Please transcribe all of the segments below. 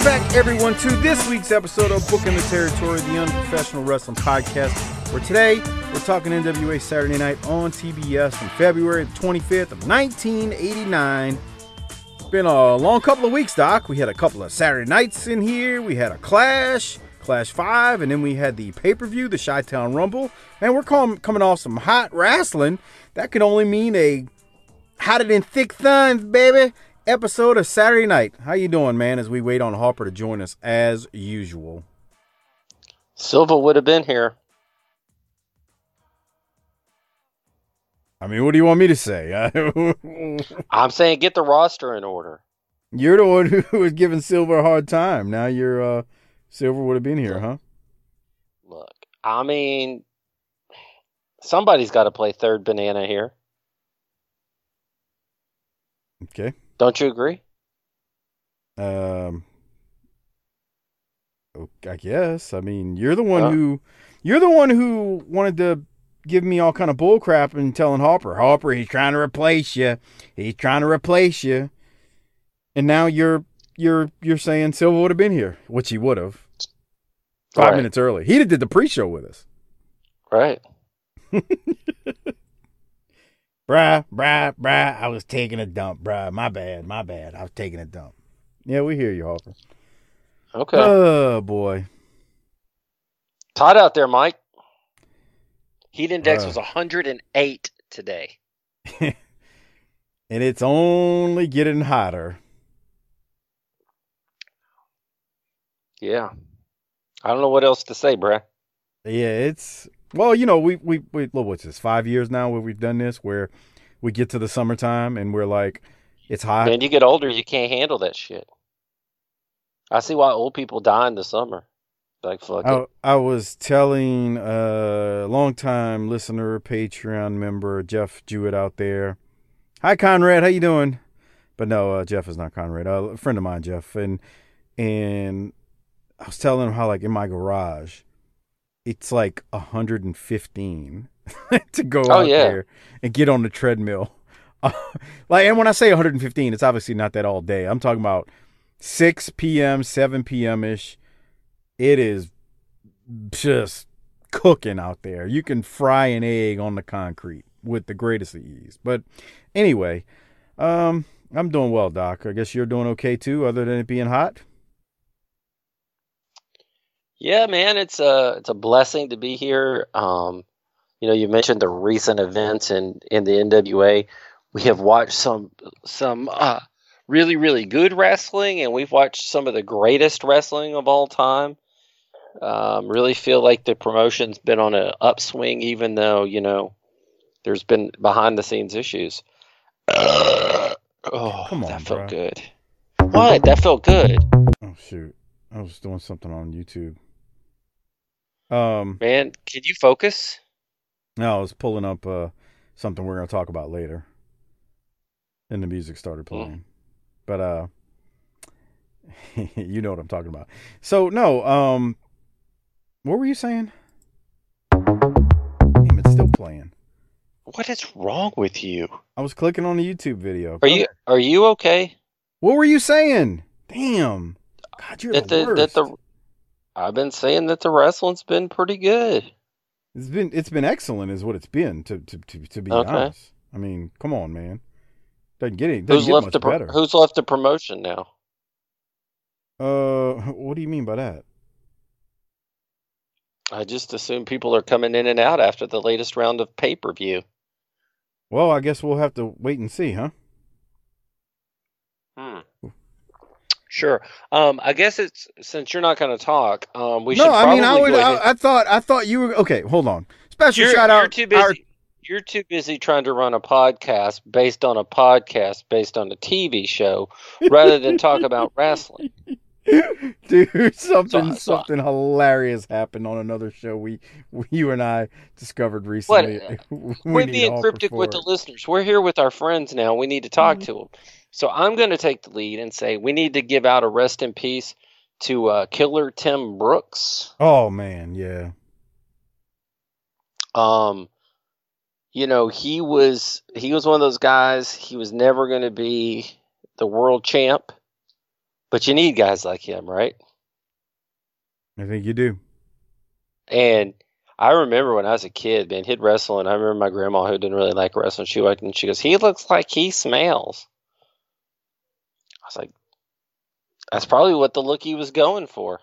Welcome back, everyone, to this week's episode of Book in the Territory, the Unprofessional Wrestling Podcast. Where today we're talking NWA Saturday Night on TBS from February the 25th of 1989. It's been a long couple of weeks, Doc. We had a couple of Saturday nights in here. We had a Clash, Clash 5, and then we had the pay per view, the Chi Town Rumble. And we're com- coming off some hot wrestling. That could only mean a hotter than thick thuns, baby episode of Saturday Night. How you doing, man? As we wait on Harper to join us as usual. Silva would have been here. I mean, what do you want me to say? I'm saying get the roster in order. You're the one who was giving Silver a hard time. Now you're uh Silver would have been here, huh? Look, I mean, somebody's got to play third banana here. Okay. Don't you agree? Um, I guess. I mean, you're the one Huh? who you're the one who wanted to give me all kind of bull crap and telling Harper, Harper, he's trying to replace you. He's trying to replace you. And now you're you're you're saying Silva would have been here, which he would have. Five Right. minutes early. He'd have did the pre-show with us. Right. Bruh, bruh, bruh. I was taking a dump, bruh. My bad, my bad. I was taking a dump. Yeah, we hear you, Harper. Okay. Oh boy. Todd out there, Mike. Heat index Uh. was 108 today. and it's only getting hotter. Yeah. I don't know what else to say, bruh. Yeah, it's well, you know, we we we what's this? Five years now where we've done this, where we get to the summertime and we're like, it's hot. And you get older, you can't handle that shit. I see why old people die in the summer. Like, fuck I, it. I was telling a longtime listener, Patreon member Jeff Jewett out there. Hi, Conrad. How you doing? But no, uh, Jeff is not Conrad. Uh, a friend of mine, Jeff, and and I was telling him how like in my garage, it's like 115 to go Oh, out yeah. there and get on the treadmill. Uh, like, and when I say 115, it's obviously not that all day. I'm talking about 6 p.m., 7 p.m. ish. It is just cooking out there. You can fry an egg on the concrete with the greatest of ease. But anyway, um, I'm doing well, Doc. I guess you're doing okay too, other than it being hot. Yeah, man, it's a it's a blessing to be here. Um, you know, you mentioned the recent events in in the NWA. We have watched some some uh, really really good wrestling, and we've watched some of the greatest wrestling of all time. Um, really feel like the promotion's been on an upswing, even though you know there's been behind the scenes issues. oh, Come on, that felt bruh. good. What? That felt good, Oh shoot, I was doing something on YouTube. Um, man. Can you focus? no, I was pulling up uh something we're gonna talk about later. And the music started playing, but uh, you know what I'm talking about. So no, um, what were you saying? Damn, it's still playing. What is wrong with you? I was clicking on a YouTube video. Are you are you okay? What were you saying? Damn. God, you're That the, the that the I've been saying that the wrestling's been pretty good. It's been it's been excellent, is what it's been. To to to, to be Okay. honest, I mean, come on, man. Doesn't get any. Doesn't Who's get left much the pro- better. Who's left the promotion now? Uh, what do you mean by that? I just assume people are coming in and out after the latest round of pay per view. Well, I guess we'll have to wait and see, huh? Hmm. Sure. Um, I guess it's since you're not going to talk. Um, we should. no, I mean, I would. I, I thought. I thought you were okay. Hold on. Special you're, shout you're out. too busy. our- You're too busy trying to run a podcast based on a podcast based on a TV show, rather than talk about wrestling. Dude, something So- so- something hilarious happened on another show we, we you and I discovered recently. we Quit need being cryptic with the listeners. We're here with our friends now. We need to talk Mm-hmm. to them. So I'm going to take the lead and say we need to give out a rest in peace to uh, Killer Tim Brooks. Oh man, yeah. Um, you know, he was he was one of those guys. He was never going to be the world champ, but you need guys like him, right? I think you do. And I remember when I was a kid, man, he'd wrestle, and I remember my grandma who didn't really like wrestling. She went and she goes, "He looks like he smells." Was like, "That's probably what the look he was going for."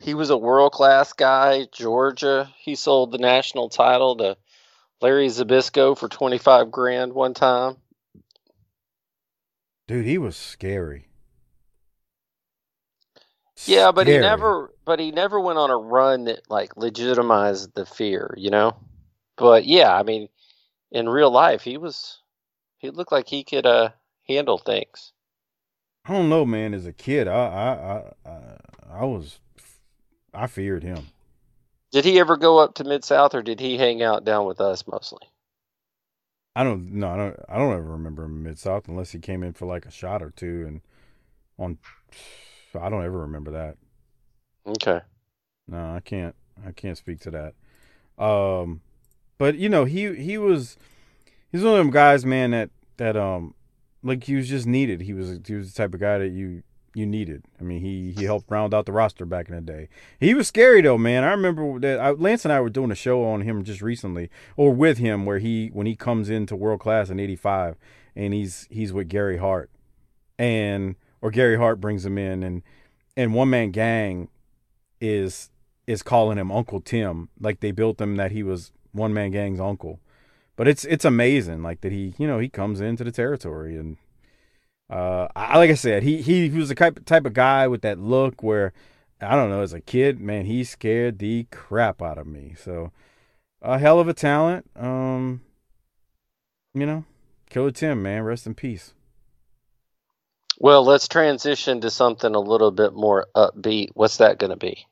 He was a world class guy. Georgia, he sold the national title to Larry Zbyszko for twenty five grand one time. Dude, he was scary. Yeah, but he never but he never went on a run that like legitimized the fear, you know? But yeah, I mean in real life he was he looked like he could uh handle things. I don't know, man. As a kid, I I I I, was I feared him. Did he ever go up to Mid South or did he hang out down with us mostly? I don't no, I don't I don't ever remember him mid south unless he came in for like a shot or two and on I don't ever remember that. Okay. No, I can't. I can't speak to that. Um, but you know, he he was he's one of them guys, man. That that um, like he was just needed. He was he was the type of guy that you you needed. I mean, he he helped round out the roster back in the day. He was scary though, man. I remember that I, Lance and I were doing a show on him just recently, or with him, where he when he comes into world class in '85, and he's he's with Gary Hart, and or Gary Hart brings him in, and and one man gang is is calling him Uncle Tim, like they built him that he was one man gang's uncle. But it's it's amazing, like that he you know he comes into the territory and uh I, like I said he he, was the type type of guy with that look where I don't know as a kid man he scared the crap out of me. So a hell of a talent. Um, you know, Killer Tim man, rest in peace. Well, let's transition to something a little bit more upbeat. What's that gonna be?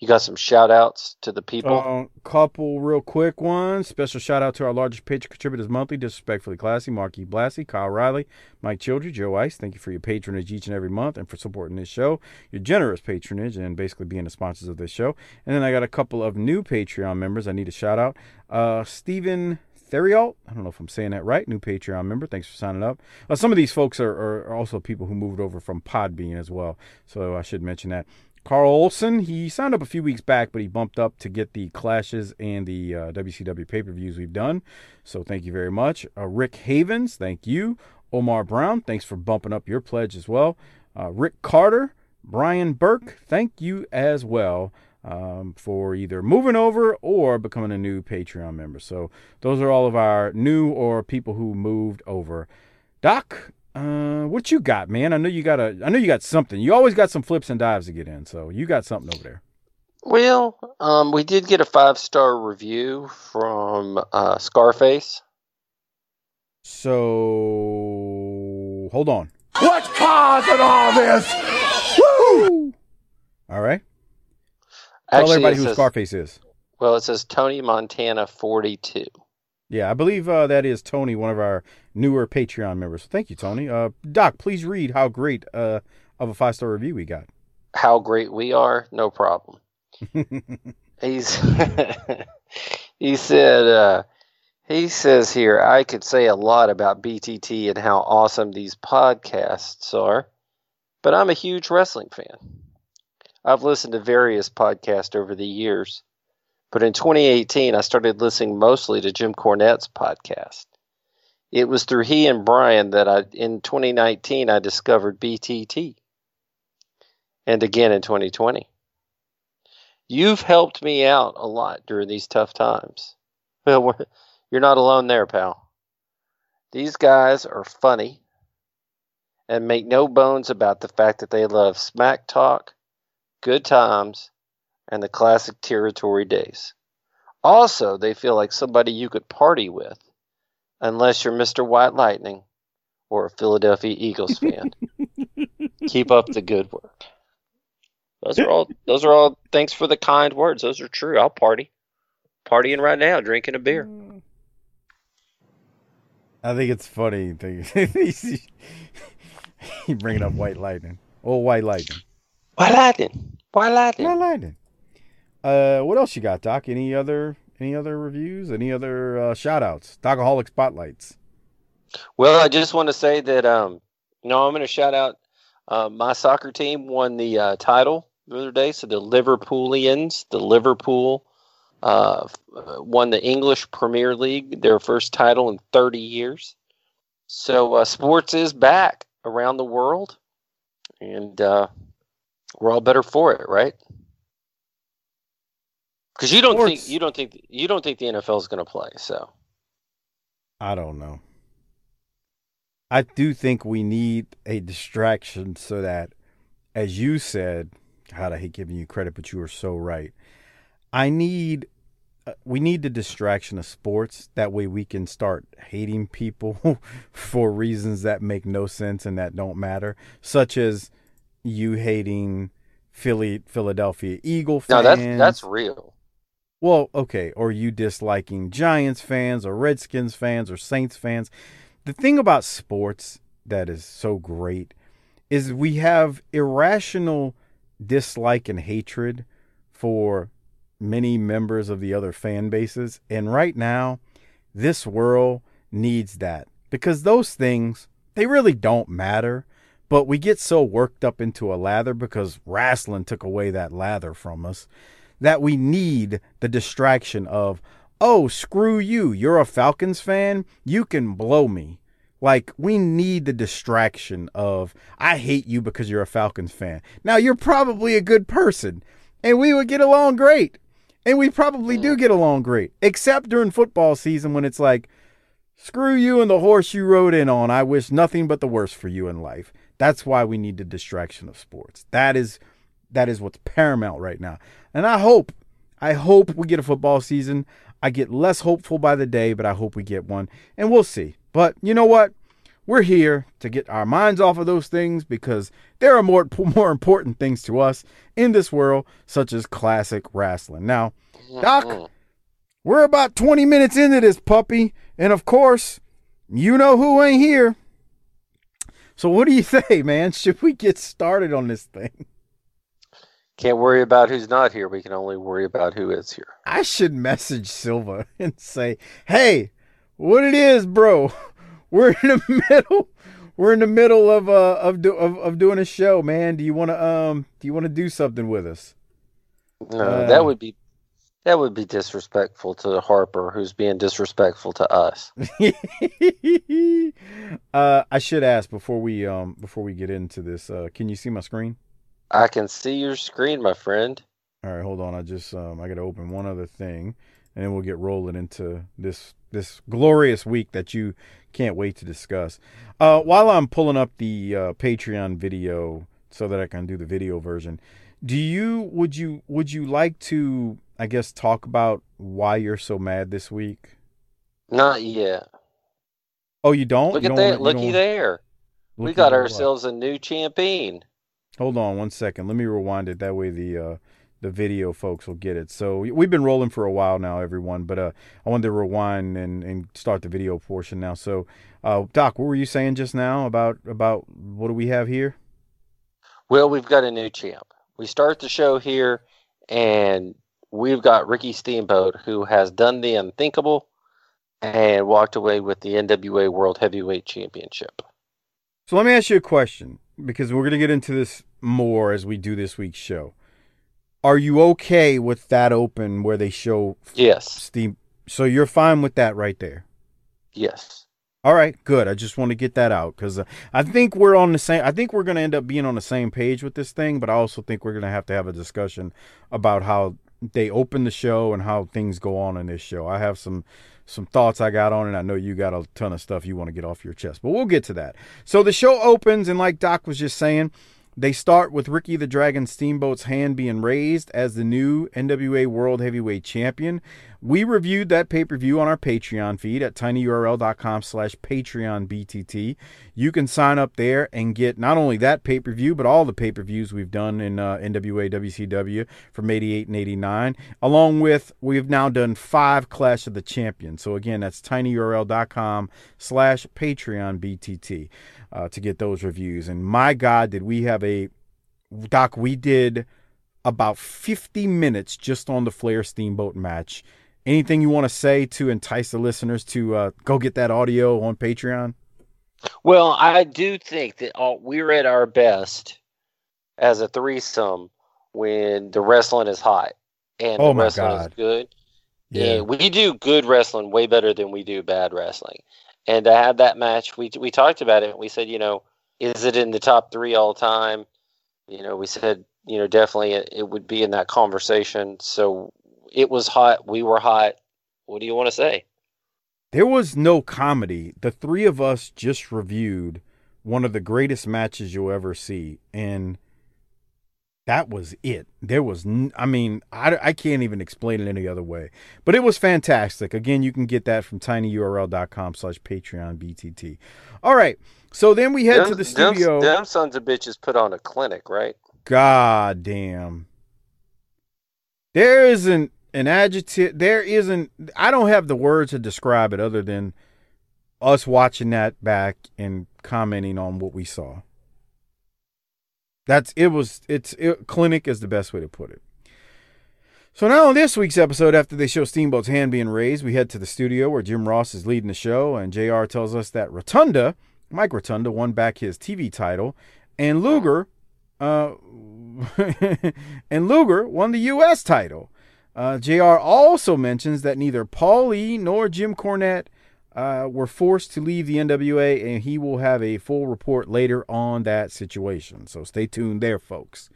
You got some shout outs to the people? Uh, couple real quick ones. Special shout out to our largest patron contributors monthly, Disrespectfully Classy, Marky Blassie, Kyle Riley, Mike Childry, Joe Ice. Thank you for your patronage each and every month and for supporting this show, your generous patronage, and basically being the sponsors of this show. And then I got a couple of new Patreon members I need to shout out. Uh, Stephen Theriault, I don't know if I'm saying that right, new Patreon member. Thanks for signing up. Uh, some of these folks are, are also people who moved over from Podbean as well, so I should mention that. Carl Olson, he signed up a few weeks back, but he bumped up to get the clashes and the uh, WCW pay per views we've done. So thank you very much. Uh, Rick Havens, thank you. Omar Brown, thanks for bumping up your pledge as well. Uh, Rick Carter, Brian Burke, thank you as well um, for either moving over or becoming a new Patreon member. So those are all of our new or people who moved over. Doc, uh, what you got, man? I know you got a. I know you got something. You always got some flips and dives to get in, so you got something over there. Well, um, we did get a five star review from uh, Scarface. So hold on. What's causing all this? Woo! All right. Tell Actually, everybody who says- Scarface is. Well, it says Tony Montana 42. Yeah, I believe uh, that is Tony, one of our newer Patreon members. Thank you, Tony. Uh, Doc, please read how great uh, of a five star review we got. How great we are, no problem. He's he said uh, he says here I could say a lot about BTT and how awesome these podcasts are, but I'm a huge wrestling fan. I've listened to various podcasts over the years, But in 2018, I started listening mostly to Jim Cornette's podcast. It was through he and Brian that I, in 2019, I discovered BTT. And again in 2020. You've helped me out a lot during these tough times. Well, you're not alone there, pal. These guys are funny and make no bones about the fact that they love smack talk, good times, and the classic territory days. Also, they feel like somebody you could party with, unless you're Mr. White Lightning or a Philadelphia Eagles fan. Keep up the good work. Those are all. Those are all. Thanks for the kind words. Those are true. I'll party. Partying right now, drinking a beer. Mm. I think it's funny. He bringing up White Lightning. Oh, White Lightning. White Lightning. White Lightning. White Lightning. Uh, what else you got, Doc? Any other any other reviews? Any other uh, shout outs? Docaholic spotlights. Well, I just want to say that um, know, I'm going to shout out uh, my soccer team won the uh, title the other day. So the Liverpoolians, the Liverpool, uh, won the English Premier League, their first title in 30 years. So uh, sports is back around the world, and uh, we're all better for it, right? Because you don't sports. think you don't think you don't think the NFL is going to play, so I don't know. I do think we need a distraction so that, as you said, God, I hate giving you credit, but you are so right. I need, uh, we need the distraction of sports. That way we can start hating people for reasons that make no sense and that don't matter, such as you hating Philly, Philadelphia Eagle fans. No, that's that's real. Well, okay, or you disliking Giants fans or Redskins fans or Saints fans the thing about sports that is so great is we have irrational dislike and hatred for many members of the other fan bases. And right now, this world needs that because those things, they really don't matter. But we get so worked up into a lather because wrestling took away that lather from us that we need the distraction of, oh, screw you. You're a Falcons fan. You can blow me. Like, we need the distraction of, I hate you because you're a Falcons fan. Now, you're probably a good person, and we would get along great. And we probably do get along great, except during football season when it's like, screw you and the horse you rode in on. I wish nothing but the worst for you in life. That's why we need the distraction of sports. That is that is what's paramount right now. And I hope I hope we get a football season. I get less hopeful by the day, but I hope we get one. And we'll see. But you know what? We're here to get our minds off of those things because there are more more important things to us in this world, such as classic wrestling. Now, Doc, mm-hmm. we're about 20 minutes into this puppy, and of course, you know who ain't here. So what do you say, man? Should we get started on this thing? Can't worry about who's not here. We can only worry about who is here. I should message Silva and say, "Hey, what it is, bro? We're in the middle. We're in the middle of uh of do, of, of doing a show, man. Do you want to um do you want to do something with us? No, uh, that would be that would be disrespectful to Harper, who's being disrespectful to us. uh, I should ask before we um before we get into this. Uh, can you see my screen? I can see your screen, my friend. All right, hold on. I just um I got to open one other thing, and then we'll get rolling into this this glorious week that you can't wait to discuss. Uh, while I'm pulling up the uh, Patreon video so that I can do the video version, do you would you would you like to I guess talk about why you're so mad this week? Not yet. Oh, you don't? Look you at don't that! Looky there. We got ourselves what? a new champion. Hold on one second. Let me rewind it. That way the uh, the video folks will get it. So we've been rolling for a while now, everyone. But uh, I wanted to rewind and, and start the video portion now. So, uh, Doc, what were you saying just now about about what do we have here? Well, we've got a new champ. We start the show here, and we've got Ricky Steamboat, who has done the unthinkable and walked away with the NWA World Heavyweight Championship. So let me ask you a question because we're going to get into this more as we do this week's show Are you okay with that open where they show Yes. Steam? So you're fine with that right there. Yes. All right, good. I just want to get that out because uh, I think we're on the same. I think we're going to end up being on the same page with this thing, but I also think we're going to have to have a discussion about how they open the show and how things go on in this show. I have some some thoughts I got on it. I know you got a ton of stuff you want to get off your chest, but we'll get to that. So the show opens, and like Doc was just saying, they start with Ricky the Dragon Steamboat's hand being raised as the new NWA World Heavyweight Champion. We reviewed that pay-per-view on our Patreon feed at tinyurl.com slash Patreon BTT. You can sign up there and get not only that pay-per-view, but all the pay-per-views we've done in uh, NWA WCW from 88 and 89, along with we've now done five Clash of the Champions. So again, that's tinyurl.com slash Patreon BTT uh, to get those reviews. And my God, did we have a Doc, we did about 50 minutes just on the Flair Steamboat match. Anything you want to say to entice the listeners to uh, go get that audio on Patreon? Well, I do think that all, we're at our best as a threesome when the wrestling is hot and Oh the my wrestling God. is good. Yeah. And we do good wrestling way better than we do bad wrestling. And to have that match, we we talked about it. We said, you know, is it in the top three all time? You know, we said, you know, definitely it, it would be in that conversation. So it was hot. We were hot. What do you want to say? There was no comedy. The three of us just reviewed one of the greatest matches you'll ever see, and that was it. There was, n- I mean, I, I can't even explain it any other way. But it was fantastic. Again, you can get that from tinyurl.com slash Patreon BTT. All right, so then we head to the them, studio. them sons of bitches put on a clinic, right? God damn. There isn't an adjective. There isn't. I don't have the words to describe it other than us watching that back and commenting on what we saw. That's it. Was it's it, clinic is the best way to put it. So now on this week's episode, after they show Steamboat's hand being raised, we head to the studio where Jim Ross is leading the show, and Jr. tells us that Rotunda, Mike Rotunda, won back his TV title, and Luger, uh, and Luger won the U.S. title. Uh, Jr. also mentions that neither Paul Lee nor Jim Cornette uh, were forced to leave the NWA, and he will have a full report later on that situation. So stay tuned there, folks.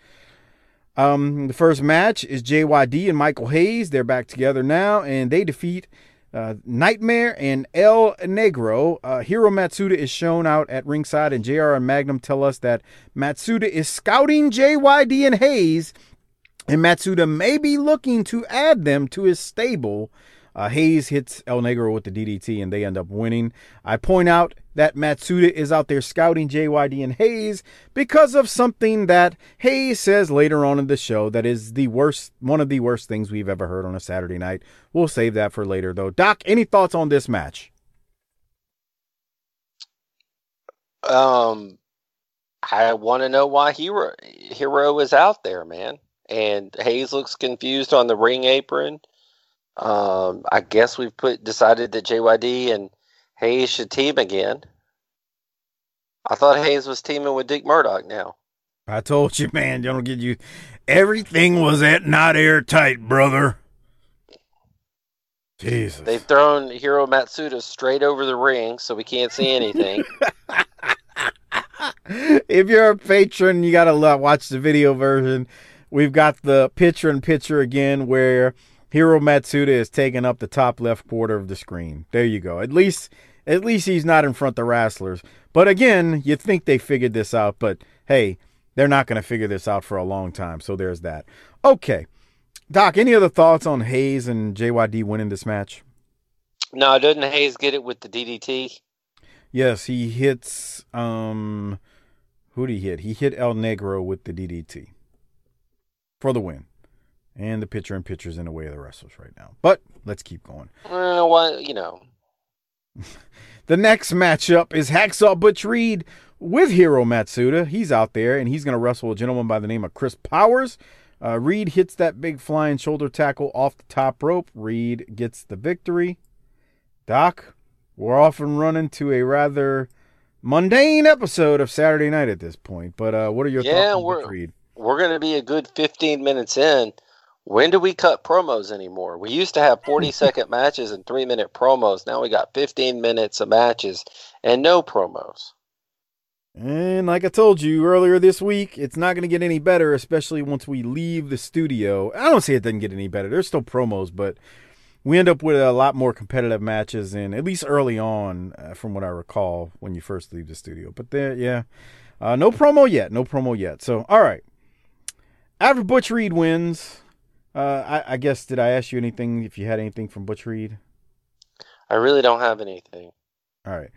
Um, the first match is JYD and Michael Hayes. They're back together now, and they defeat uh, Nightmare and El Negro. Uh, Hiro Matsuda is shown out at ringside, and JR and Magnum tell us that Matsuda is scouting JYD and Hayes, and Matsuda may be looking to add them to his stable. Uh, Hayes hits El Negro with the DDT, and they end up winning. I point out that Matsuda is out there scouting JYD and Hayes because of something that Hayes says later on in the show that is the worst, one of the worst things we've ever heard on a Saturday night. We'll save that for later, though. Doc, any thoughts on this match? Um, I want to know why Hiro Hiro is out there, man. And Hayes looks confused on the ring apron. Um, I guess we've put decided that JYD and Hayes should team again. I thought Hayes was teaming with Dick Murdoch now. I told you, man, don't get you. Everything was at not airtight, brother. Jesus. They've thrown Hiro Matsuda straight over the ring, so we can't see anything. if you're a patron, you got to watch the video version. We've got the picture in picture again where Hiro Matsuda is taking up the top left quarter of the screen. There you go. At least at least he's not in front of the wrestlers. But again, you think they figured this out, but hey, they're not going to figure this out for a long time. So there's that. Okay. Doc, any other thoughts on Hayes and JYD winning this match? no, doesn't Hayes get it with the DDT? Yes, he hits um who did he hit? He hit El Negro with the DDT for the win. And the pitcher and pitcher's in the way of the wrestlers right now. But let's keep going. Uh, well, you know, The next matchup is Hacksaw Butch Reed with Hiro Matsuda. He's out there and he's going to wrestle a gentleman by the name of Chris Powers. Uh, Reed hits that big flying shoulder tackle off the top rope. Reed gets the victory. Doc, we're off and running to a rather mundane episode of Saturday night at this point. But uh, what are your Yeah, thoughts on we're- Butch Reed? we're going to be a good 15 minutes in. When do we cut promos anymore? We used to have 40 second matches and three minute promos. Now we got 15 minutes of matches and no promos. And like I told you earlier this week, it's not going to get any better, especially once we leave the studio. I don't say it doesn't get any better. There's still promos, but we end up with a lot more competitive matches, and at least early on, uh, from what I recall, when you first leave the studio. But there, yeah, uh, no promo yet. No promo yet. So, all right. After Butch Reed wins, uh, I, I guess did I ask you anything? If you had anything from Butch Reed? I really don't have anything. All right.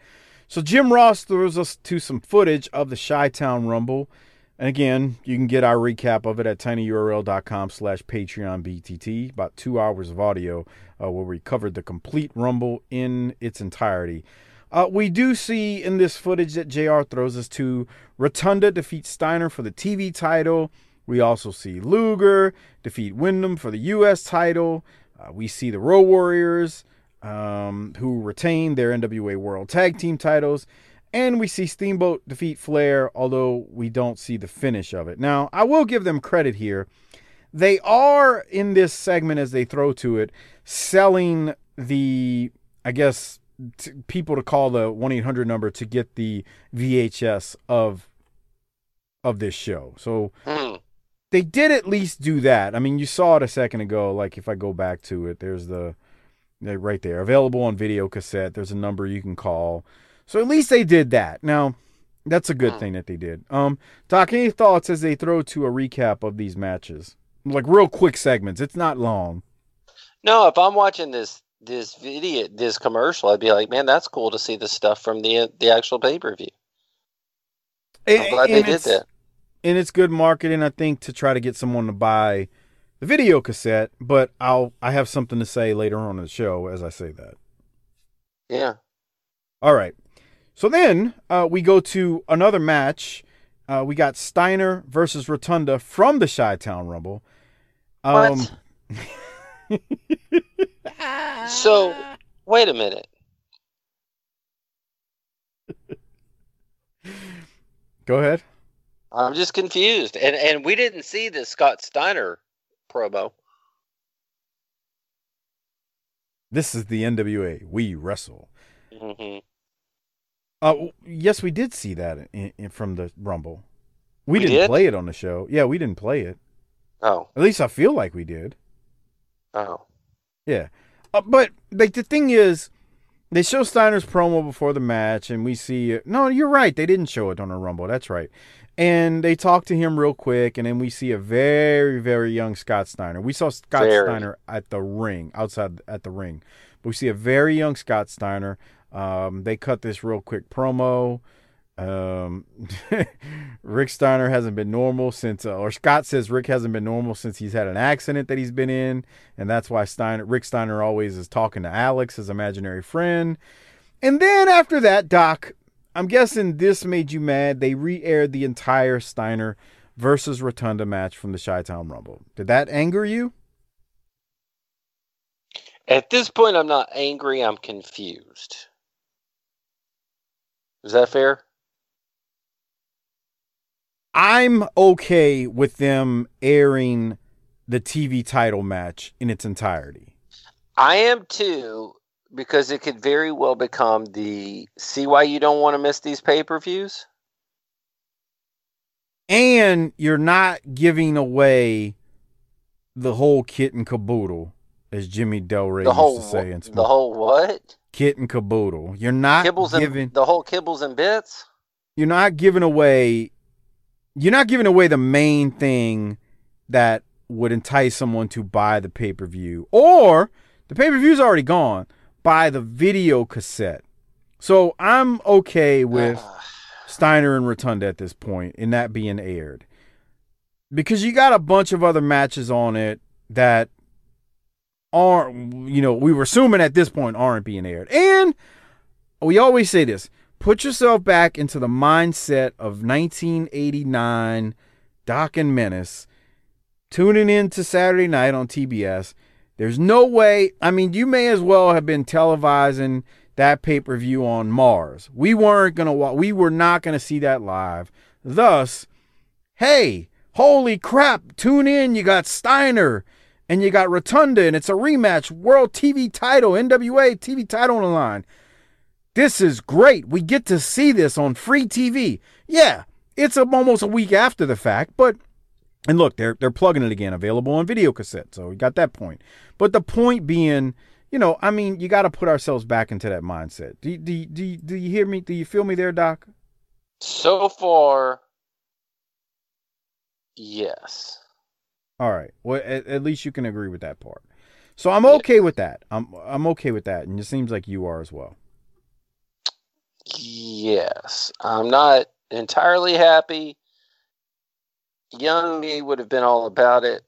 So Jim Ross throws us to some footage of the Chi-Town Rumble. And again, you can get our recap of it at tinyurl.com slash Patreon BTT. About two hours of audio uh, where we covered the complete Rumble in its entirety. Uh, we do see in this footage that JR throws us to Rotunda defeats Steiner for the TV title. We also see Luger defeat Windham for the U.S. title. Uh, we see the Road Warriors um, who retain their NWA World Tag Team titles. And we see Steamboat defeat Flair, although we don't see the finish of it. Now, I will give them credit here. They are in this segment, as they throw to it, selling the, I guess, t- people to call the 1 800 number to get the VHS of of this show. So Hmm. They did at least do that. I mean, you saw it a second ago. Like if I go back to it, there's the right there, available on video cassette. There's a number you can call. So at least they did that. Now, that's a good thing that they did. Um, Doc, any thoughts as they throw to a recap of these matches? Like real quick segments. It's not long. No, if I'm watching this this video, this commercial, I'd be like, man, that's cool to see the stuff from the the actual pay per view. I'm glad they did that. And it's good marketing, I think, to try to get someone to buy the video cassette. But I'll I have something to say later on in the show as I say that. Yeah. All right. So then uh, we go to another match. Uh, we got Steiner versus Rotunda from the Chi-Town Rumble. Um, What? so, wait a minute. Go ahead. I'm just confused, and and we didn't see the Scott Steiner promo. This is the NWA. We wrestle. hmm Uh, yes, we did see that in, in, from the Rumble. We, We didn't did? play it on the show. Yeah, we didn't play it. Oh, At least I feel like we did. oh, Yeah. Uh, but like the thing is, they show Steiner's promo before the match, and we see. No, you're right. They didn't show it on the Rumble. That's right. And they talk to him real quick, and then we see a very, very young Scott Steiner. We saw Scott Very. Steiner at the ring, outside at the ring. But we see a very young Scott Steiner. Um, they cut this real quick promo. Um, Rick Steiner hasn't been normal since, uh, or Scott says Rick hasn't been normal since he's had an accident that he's been in, and that's why Steiner, Rick Steiner, always is talking to Alex, his imaginary friend. And then after that, Doc, I'm guessing this made you mad. They re-aired the entire Steiner versus Rotunda match from the Chi-Town Rumble. Did that anger you? At this point, I'm not angry. I'm confused. Is that fair? I'm okay with them airing the TV title match in its entirety. I am too, because it could very well become the see why you don't want to miss these pay per views. and you're not giving away the whole kit and caboodle, as Jimmy Del Ray The used whole to say in the whole what? kit and caboodle. You're not Kibbles giving. and the whole kibbles and bits. You're not giving away. You're not giving away the main thing that would entice someone to buy the pay per view, or the pay per view's already gone. Buy the video cassette. So I'm okay with. Ah, Steiner and Rotunda at this point in that being aired. Because you got a bunch of other matches on it that aren't, you know, we were assuming at this point aren't being aired. And we always say this put yourself back into the mindset of 1989 Doc and Menace, tuning in to Saturday night on TBS. There's no way, I mean, you may as well have been televising that pay per view on Mars. We weren't gonna we were not gonna see that live. Thus, hey, Holy crap, tune in. You got Steiner and you got Rotunda, and it's a rematch. World TV title, NWA TV title on the line. This is great. We get to see this on free TV. Yeah, it's almost a week after the fact, but and look, they're they're plugging it again, available on video cassette. So we got that point. But the point being, you know, I mean, you got to put ourselves back into that mindset. Do, do, do, do you hear me? Do you feel me there, Doc? So far, yes. All right. Well, at, at least you can agree with that part. So I'm okay with that. I'm I'm okay with that, and it seems like you are as well. Yes. I'm not entirely happy. Young me would have been all about it.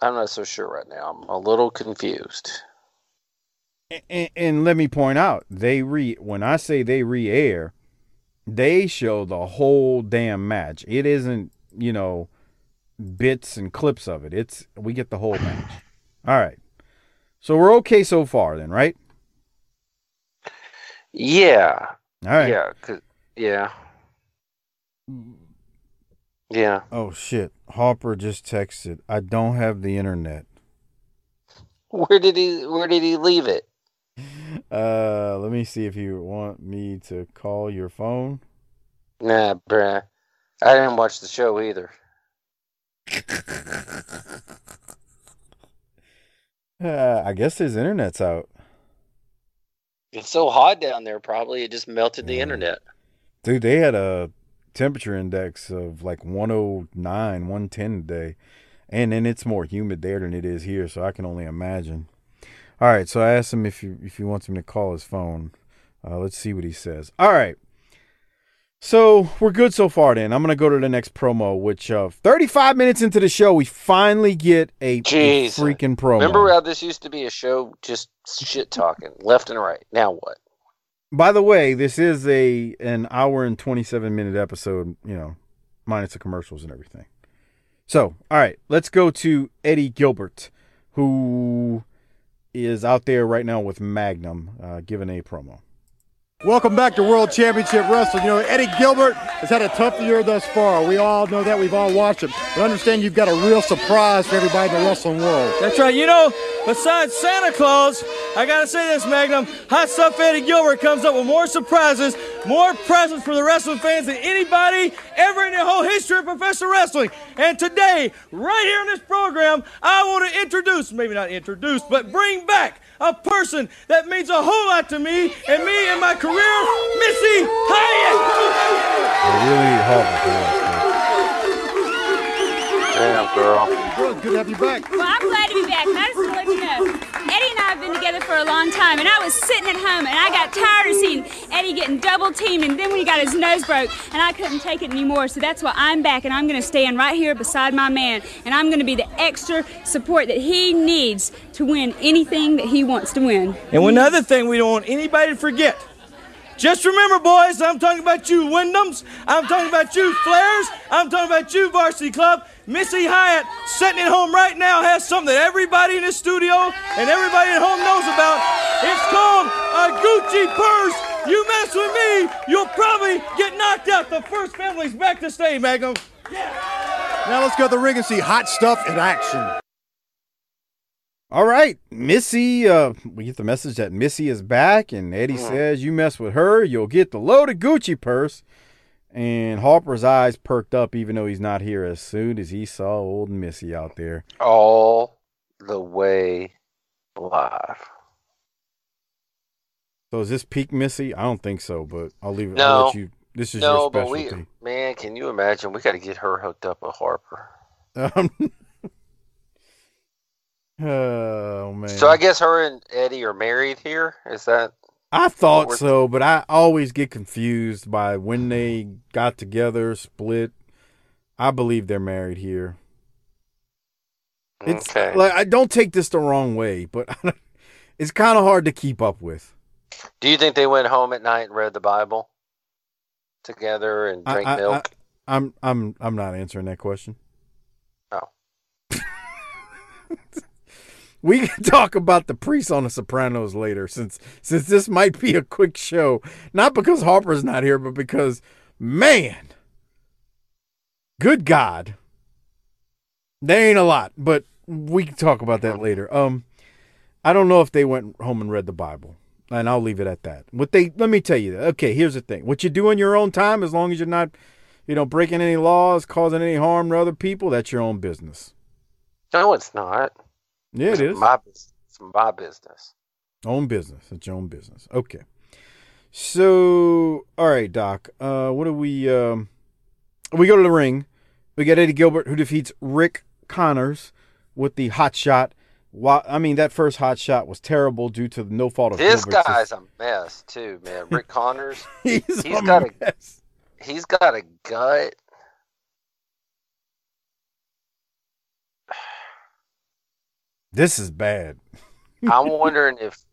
I'm not so sure right now. I'm a little confused. And, and let me point out, they re when I say they re-air, they show the whole damn match. It isn't, you know, bits and clips of it. It's we get the whole match. All right. So we're okay so far then, right? Yeah. All right. Yeah. yeah. Yeah. Oh shit. Harper just texted. I don't have the internet. Where did he Where did he leave it? Uh let me see if you want me to call your phone. Nah, bruh. I didn't watch the show either. Uh, I guess his internet's out. It's so hot down there. Probably it just melted the internet. Dude, they had a temperature index of like 109, 110 today. And then it's more humid there than it is here, so I can only imagine. All right, so I asked him if he, if he wants him to call his phone. Uh, let's see what he says. All right. So we're good so far then. I'm going to go to the next promo, which uh, 35 minutes into the show, we finally get a, Jeez. freaking promo. Remember how this used to be a show just shit talking left and right? Now what? By the way, this is a an hour and 27 minute episode, you know, minus the commercials and everything. So, all right, let's go to Eddie Gilbert, who is out there right now with Magnum, uh, giving a promo. Welcome back to World Championship Wrestling. You know, Eddie Gilbert has had a tough year thus far. We all know that. We've all watched him. But understand you've got a real surprise for everybody in the wrestling world. That's right. You know, besides Santa Claus, I gotta say this, Magnum. Hot Stuff Eddie Gilbert comes up with more surprises, more presents for the wrestling fans than anybody ever in the whole history of professional wrestling. And today, right here in this program, I want to introduce, maybe not introduce, but bring back a person that means a whole lot to me and me and my career, Missy Hyatt. They're really horrible. Damn, girl. Good, good to have you back. Well, I'm glad to be back. And I just want to let you know, Have been together for a long time, and I was sitting at home, and I got tired of seeing Eddie getting double teamed, and then when he got his nose broke, and I couldn't take it anymore. So that's why I'm back, and I'm going to stand right here beside my man, and I'm going to be the extra support that he needs to win anything that he wants to win. And one other thing we don't want anybody to forget. Just remember, boys, I'm talking about you, Windhams. I'm talking about you, Flairs. I'm talking about you, Varsity Club. Missy Hyatt, sitting at home right now, has something that everybody in the studio and everybody at home knows about. It's called a Gucci purse. You mess with me, you'll probably get knocked out. The first family's back to stay, Magnum. Now let's go to the ring and see hot stuff in action. All right, Missy. Uh, we get the message that Missy is back, and Eddie says, "You mess with her, you'll get the loaded Gucci purse." And Harper's eyes perked up, even though he's not here. As soon as he saw old Missy out there, All the way live. so is this peak Missy? I don't think so, but I'll leave it. No. I'll let you. This is No, your but we, specialty. man, can you imagine? We got to get her hooked up with Harper. Um, oh man. So I guess her and Eddie are married here. Is that? I thought so, but I always get confused by when they got together, split. I believe they're married here. It's okay. like I don't take this the wrong way, but it's kind of hard to keep up with. Do you think they went home at night and read the Bible together and I- drank I- milk? I, I'm I'm I'm not answering that question. Oh. we can talk about the priest on the Sopranos later, since since this might be a quick show. Not because Harper's not here, but because Man, good God, there ain't a lot, but we can talk about that later. Um, I don't know if they went home and read the Bible, and I'll leave it at that. What they let me tell you. Okay, here's the thing: what you do in your own time, as long as you're not, you know, breaking any laws, causing any harm to other people, that's your own business. No, it's not. Yeah, it's. My, bus- it's my business. Own business. It's your own business. Okay. So, all right, Doc. Uh, what do we? Um, we go to the ring. We get Eddie Gilbert who defeats Rick Connors with the hot shot. Why, I mean, that first hot shot was terrible due to no fault of This Gilbert's. guy's a mess too, man. Rick Connors. he's, he's a got a mess. he's got a gut. This is bad. I'm wondering if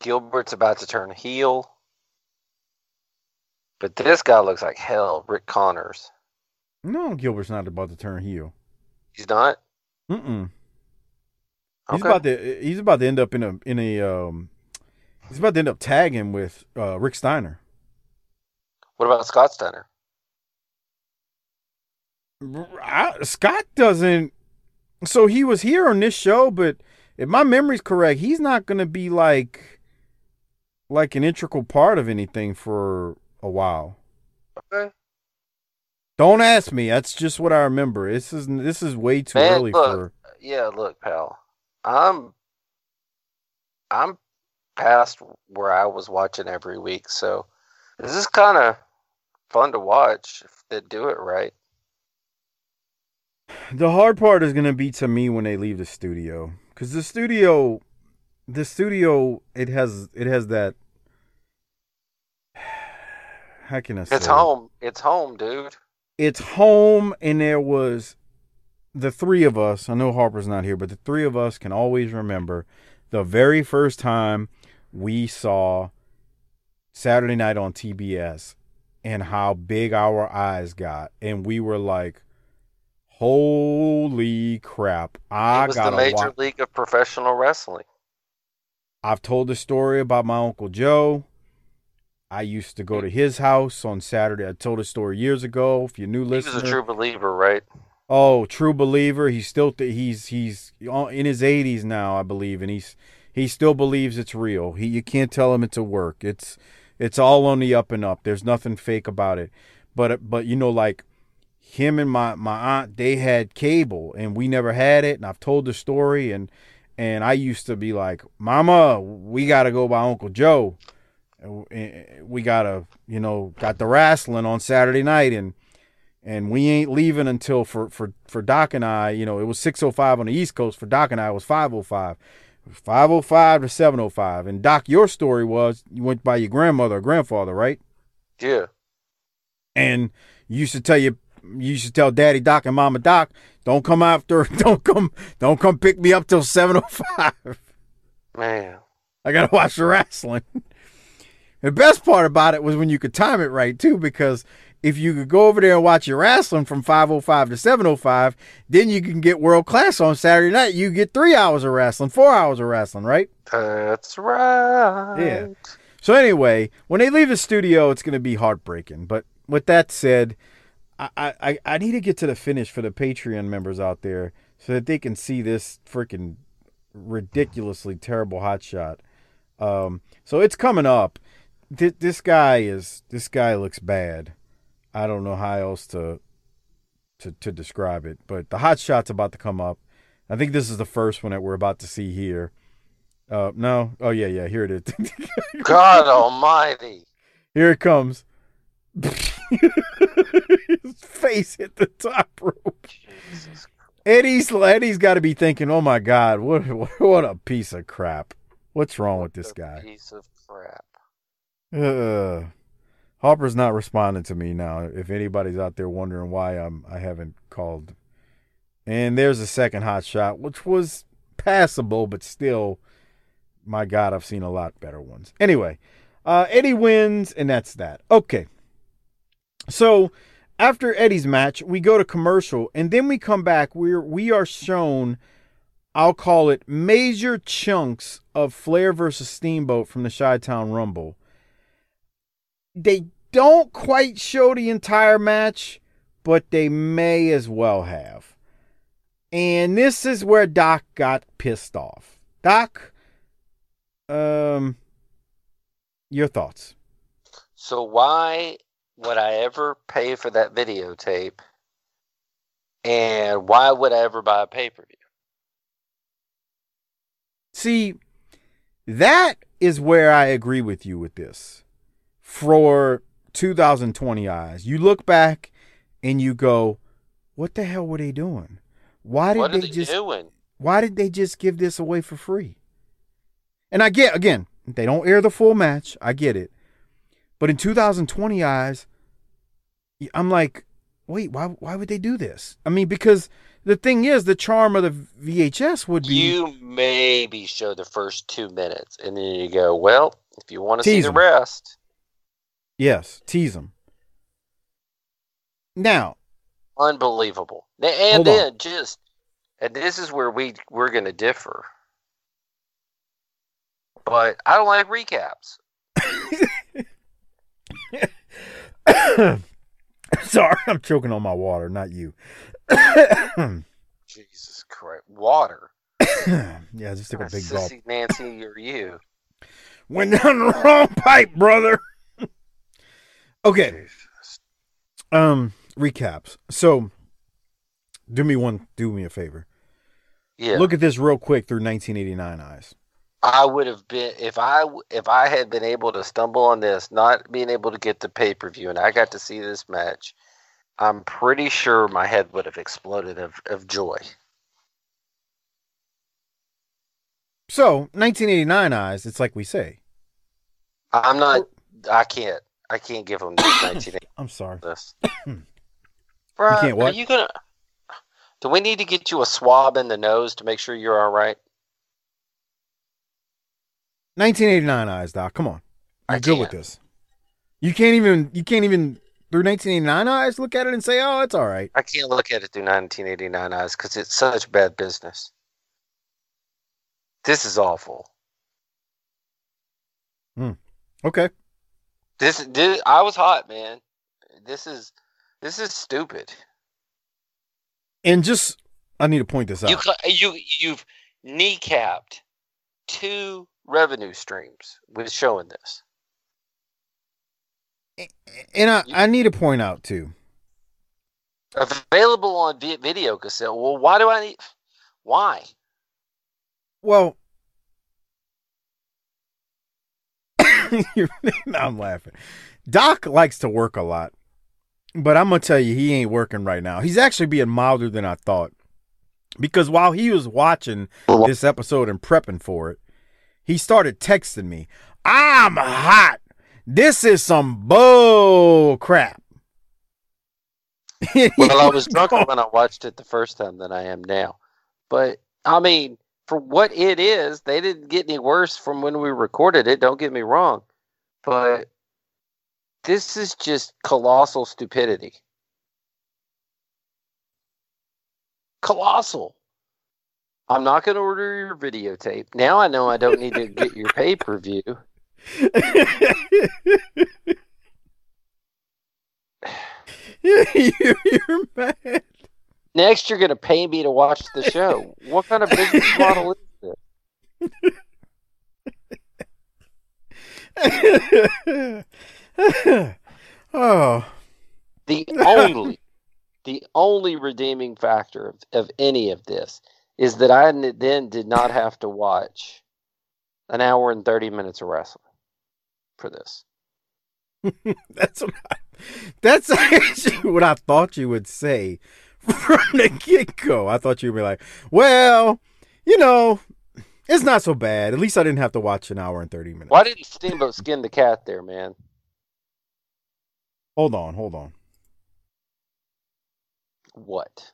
Gilbert's about to turn heel. But this guy looks like hell, Rick Connors. No, Gilbert's not about to turn heel. He's not. Mm-mm. He's about to. He's about to end up in a in a. Um, he's about to end up tagging with uh, Rick Steiner. What about Scott Steiner? I, Scott doesn't. So he was here on this show, but if my memory's correct, he's not going to be like like an integral part of anything for a while. Okay. Don't ask me. That's just what I remember. This is this is way too Man, early look, for. yeah, look, pal. I'm I'm past where I was watching every week, so this is kind of fun to watch if they do it right. The hard part is going to be to me when they leave the studio cuz the studio the studio it has it has that how can I say It's home. It's home, dude. it's home and there was the three of us i know harper's not here but the three of us can always remember the very first time we saw saturday night on tbs and how big our eyes got and we were like holy crap i it was the major watch league of professional wrestling. I've told the story about my Uncle Joe. I used to go to his house on Saturday. I told a story years ago. If you're new He was a true believer, right? oh, true believer. He's still th- he's he's in his 80s now, I believe, and he's he still believes it's real. He you can't tell him it's a work. It's it's all on the up and up. There's nothing fake about it. But but you know like him and my my aunt they had cable and we never had it and I've told the story and and I used to be like, "Mama, we got to go by Uncle Joe. And We got to, you know, got the wrestling on Saturday night and and we ain't leaving until for for for Doc and I, you know, it was 6:05 on the East Coast. For Doc and I, it was 5:05. 5:05 to 7:05. And Doc, your story was you went by your grandmother or grandfather, right? Yeah. And you used to tell your you should tell Daddy Doc and Mama Doc, don't come after, don't come, don't come pick me up till 7:05. Man. I gotta watch the wrestling. the best part about it was when you could time it right too, because if you could go over there and watch your wrestling from 505 to 705, then you can get world class on Saturday night. You get three hours of wrestling, four hours of wrestling, right? That's right. Yeah. So anyway, when they leave the studio, it's gonna be heartbreaking. But with that said, I, I, I need to get to the finish for the Patreon members out there so that they can see this freaking ridiculously terrible hot shot. Um, so it's coming up. Th- this guy is this guy looks bad. I don't know how else to to to describe it, but the hot shot's about to come up. I think this is the first one that we're about to see here. Uh, no, oh yeah, yeah, here it is. God Almighty. Here it comes. His face hit the top rope. Jesus. Eddie's Eddie's got to be thinking, "Oh my God, what what a piece of crap! What's wrong with this A guy?" Piece of crap. Uh, Harper's not responding to me now. If anybody's out there wondering why I'm I haven't called, and there's a second hot shot, which was passable, but still, my God, I've seen a lot better ones. Anyway, uh, Eddie wins, and that's that. Okay, so after Eddie's match, we go to commercial, and then we come back. We're we are shown. I'll call it major chunks of Flair versus Steamboat from the Chi Town Rumble. They don't quite show the entire match, but they may as well have. And this is where Doc got pissed off. Doc, um, your thoughts? So why would I ever pay for that videotape? And why would I ever buy a pay per view? See, that is where I agree with you with this. For 2020 eyes, you look back and you go, "What the hell were they doing? Why did What they, they just doing? why did they just give this away for free?" And I get again, they don't air the full match. I get it. But in 2020 eyes, I'm like, "Wait, why why would they do this?" I mean, because the thing is, the charm of the VHS would be You maybe show the first two minutes, and then you go, well, if you want to see the rest, yes, tease them. Now, unbelievable. And on. then just, and this is where we we're going to differ. But I don't like recaps. sorry, I'm choking on my water, not you. Jesus Christ, water. yeah, just took a big Sissy gulp. Nancy or you? Went down the wrong pipe, brother. okay. Um, recaps. So, do me one, do me a favor. Yeah. Look at this real quick through 1989 eyes. I would have been if I if I had been able to stumble on this, not being able to get the pay per view, and I got to see this match. I'm pretty sure my head would have exploded of, of joy. So, 1989 eyes. It's like we say. I'm not. Oh. I can't. I can't give them this 1980. I'm sorry. This. You can't what? Are you gonna? Do we need to get you a swab in the nose to make sure you're all right? 1989 eyes, Doc. Come on. I I'm good with can't. this. You can't even. You can't even through 1989 eyes look at it and say, "Oh, it's all right." I can't look at it through 1989 eyes because it's such bad business. This is awful. Hmm. Okay. This, this I was hot, man. This is this is stupid. And just, I need to point this out. You you you've kneecapped two revenue streams with showing this. and I, I need to point out too. Available on video cassette. Well, why do I need? Why? Well, I'm laughing. Doc likes to work a lot, but I'm gonna tell you, he ain't working right now. He's actually being milder than I thought, because while he was watching this episode and prepping for it, he started texting me, "I'm hot. This is some bull crap." Well, I was drunker when I watched it the first time than I am now. But I mean, for what it is, they didn't get any worse from when we recorded it. Don't get me wrong, but this is just colossal stupidity. Colossal. I'm not going to order your videotape. Now I know I don't need to get your pay per view. you're mad. Next, you're going to pay me to watch the show. What kind of business model is oh. this? oh, The only, the only redeeming factor of, of any of this is that I then did not have to watch an hour and 30 minutes of wrestling for this. that's what I, that's actually what I thought you would say from the get go. I thought you'd be like, "Well, you know, it's not so bad. At least I didn't have to watch an hour and thirty minutes." Why didn't Steamboat skin the cat there, man? Hold on, hold on. What?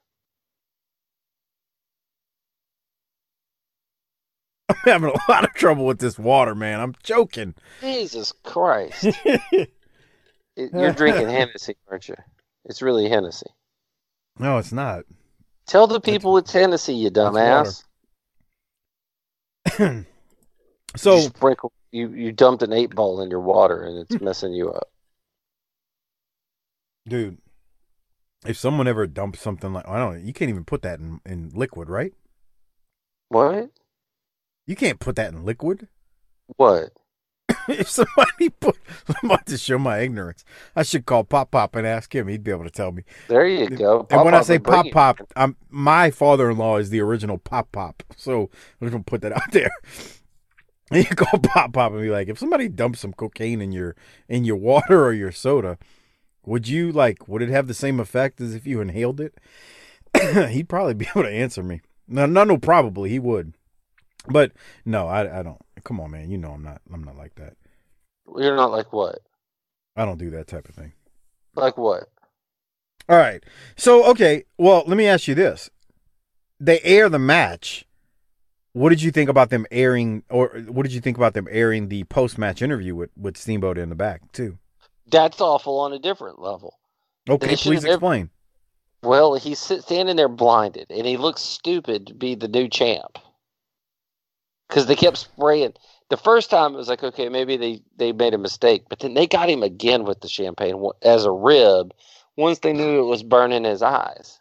I'm having a lot of trouble with this water, man. I'm joking. Jesus Christ. You're drinking Hennessy, aren't you? It's really Hennessy. No, it's not. Tell the people it's Hennessy, you dumbass. So you sprinkle you, you dumped an eight ball in your water and it's messing you up. Dude, if someone ever dumps something like I don't know, you can't even put that in, in liquid, right? What? You can't put that in liquid. What? if somebody put, I'm about to show my ignorance. I should call Pop Pop and ask him. He'd be able to tell me. There you go. and when I say Pop. Pop, I'm my father-in-law is the original Pop Pop. So I'm just gonna put that out there. And you call Pop Pop and be like, if somebody dumps some cocaine in your in your water or your soda, would you like? Would it have the same effect as if you inhaled it? He'd probably be able to answer me. No, no, no. Probably he would. But no, I, I don't. Come on, man. You know I'm not. I'm not like that. You're not like what? I don't do that type of thing. Like what? All right. So, okay. Well, let me ask you this. They air the match. What did you think about them airing, or what did you think about them airing the post match interview with, with Steamboat in the back, too? That's awful on a different level. Okay, please explain. Well, he's standing there blinded, and he looks stupid to be the new champ. Because they kept spraying. The first time it was like, okay, maybe they, they made a mistake, but then they got him again with the champagne as a rib once they knew it was burning his eyes.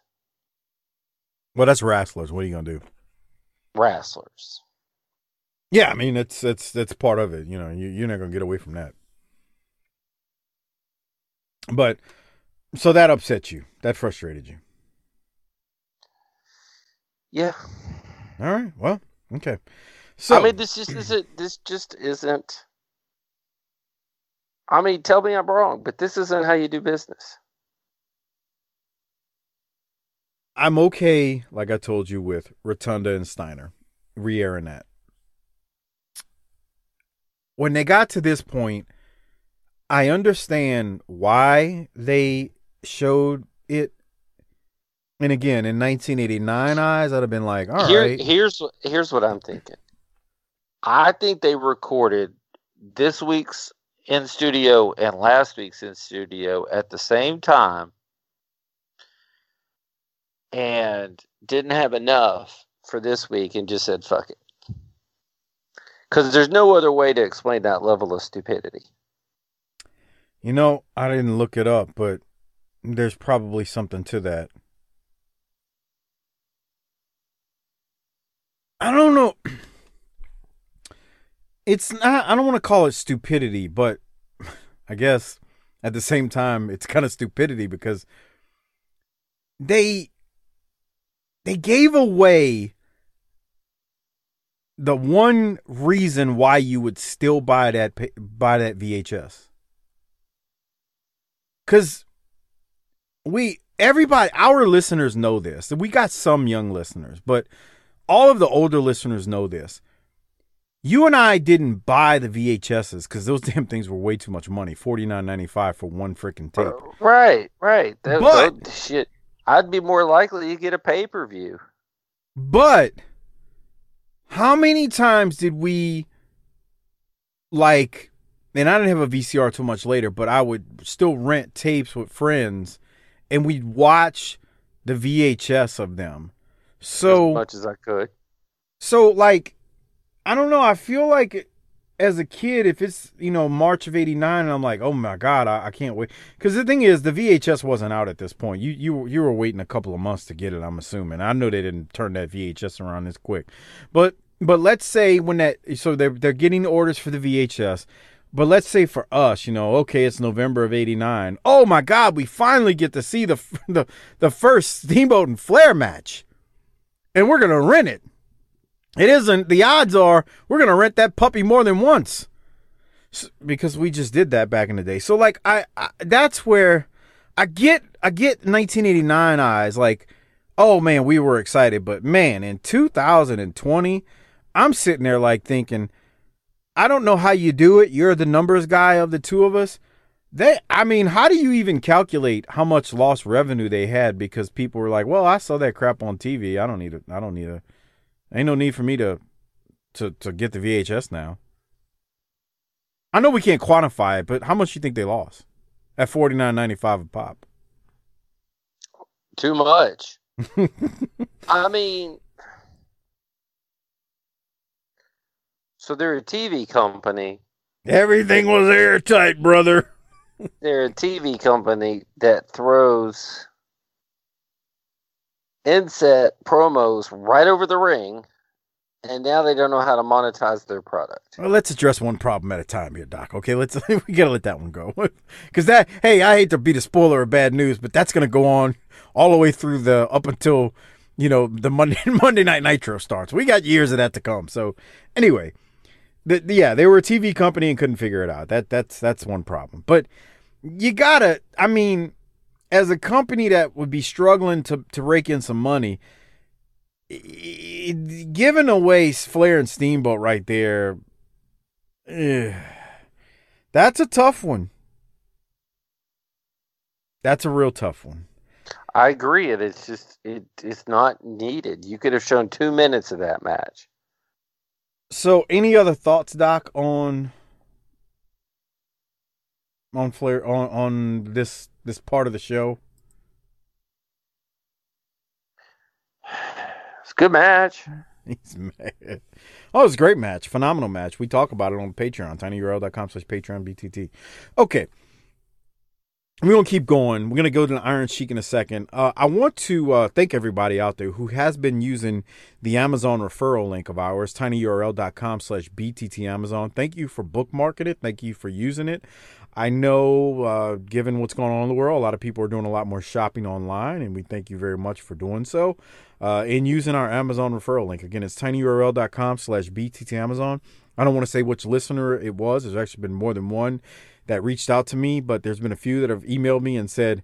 Well, that's wrestlers. What are you going to do? Wrestlers. Yeah, I mean, that's that's that's part of it. You know, you, you're not going to get away from that. But, so that upset you. That frustrated you. Yeah. All right. Well, okay. So, I mean, this just isn't. This just isn't. I mean, tell me I'm wrong, but this isn't how you do business. I'm okay, like I told you, with Rotunda and Steiner, that. When they got to this point, I understand why they showed it. And again, in 1989 eyes, I'd have been like, all right, Here, here's here's what I'm thinking. I think they recorded this week's in studio and last week's in studio at the same time, and didn't have enough for this week, and just said fuck it. Because there's no other way to explain that level of stupidity. You know, I didn't look it up, but there's probably something to that. I don't know. It's not, I don't want to call it stupidity, but I guess at the same time, it's kind of stupidity because they, they gave away the one reason why you would still buy that, buy that VHS. Cause we everybody our listeners know this. We got some young listeners, but all of the older listeners know this. You and I didn't buy the VHSs because those damn things were way too much money. Forty nine ninety five for one freaking tape. Right, right. That, But- that shit. I'd be more likely to get a pay per view. But how many times did we like and I didn't have a VCR too much later, but I would still rent tapes with friends and we'd watch the VHS of them. So as much as I could. So like I don't know, I feel like as a kid if it's, you know, March of 89 and I'm like, "Oh my god, I, I can't wait." Cuz the thing is the VHS wasn't out at this point. You you you were waiting a couple of months to get it, I'm assuming. I know they didn't turn that VHS around this quick. But but let's say when that so they're they're getting orders for the VHS. But let's say for us, you know, okay, it's November of '89. Oh my God, we finally get to see the the the first Steamboat and Flair match, and we're gonna rent it. It isn't. The odds are we're gonna rent that puppy more than once, because we just did that back in the day. So like, I, I that's where I get I get 1989 eyes. Like, oh man, we were excited, but man, in 2020, I'm sitting there like thinking. I don't know how you do it. You're the numbers guy of the two of us. They, I mean, how do you even calculate how much lost revenue they had because people were like, "Well, I saw that crap on TV. I don't need it. I don't need a. Ain't no need for me to, to to get the VHS now." I know we can't quantify it, but how much you think they lost at forty nine ninety five a pop? Too much. I mean, so they're a TV company. Everything was airtight, brother. they're a TV company that throws inset promos right over the ring, and now they don't know how to monetize their product. Well, let's address one problem at a time here, Doc. Okay, let's we gotta let that one go because that. Hey, I hate to be the spoiler of bad news, but that's gonna go on all the way through the up until you know the Monday Monday Night Nitro starts. We got years of that to come. So anyway, the, the, yeah, they were a TV company and couldn't figure it out. That that's that's one problem. But you gotta. I mean, as a company that would be struggling to to rake in some money, giving away Flair and Steamboat right there, eh, that's a tough one. That's a real tough one. I agree. It is just it it's not needed. You could have shown two minutes of that match. So, any other thoughts, Doc, on on Flair on on this this part of the show? It's a good match. He's mad. Oh, it was a great match. Phenomenal match. We talk about it on Patreon, tinyurl.com slash Patreon BTT. Okay. We're going to keep going. We're going to go to the Iron Sheik in a second. Uh, I want to uh, thank everybody out there who has been using the Amazon referral link of ours, tinyurl.com slash BTT Amazon. Thank you for bookmarking it. Thank you for using it. I know, uh, given what's going on in the world, a lot of people are doing a lot more shopping online, and we thank you very much for doing so uh, and using our Amazon referral link. Again, it's tinyurl.com slash BTT Amazon. I don't want to say which listener it was. There's actually been more than one that reached out to me, but there's been a few that have emailed me and said,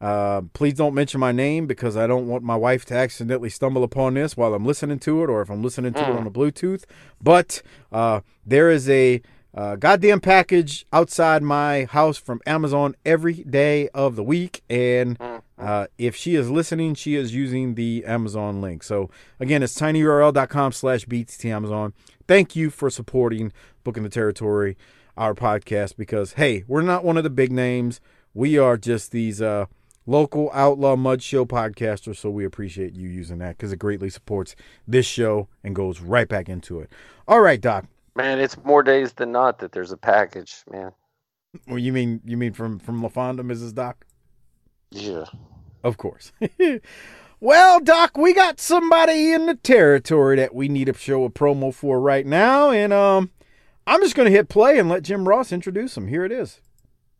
uh, please don't mention my name because I don't want my wife to accidentally stumble upon this while I'm listening to it or if I'm listening to mm. it on the Bluetooth. But uh, there is a uh, goddamn package outside my house from Amazon every day of the week. And mm. uh, if she is listening, she is using the Amazon link. So again, it's tinyurl.com slash BTT Amazon. Thank you for supporting Booking the Territory our podcast because hey, we're not one of the big names. We are just these uh, local outlaw mud show podcasters, so we appreciate you using that because it greatly supports this show and goes right back into it. All right, Doc. Man, it's more days than not that there's a package, man. Well, you mean you mean from from LaFonda, Mrs. Doc? Yeah, of course. well, Doc, we got somebody in the territory that we need to show a promo for right now, and um, I'm just going to hit play and let Jim Ross introduce him. Here it is.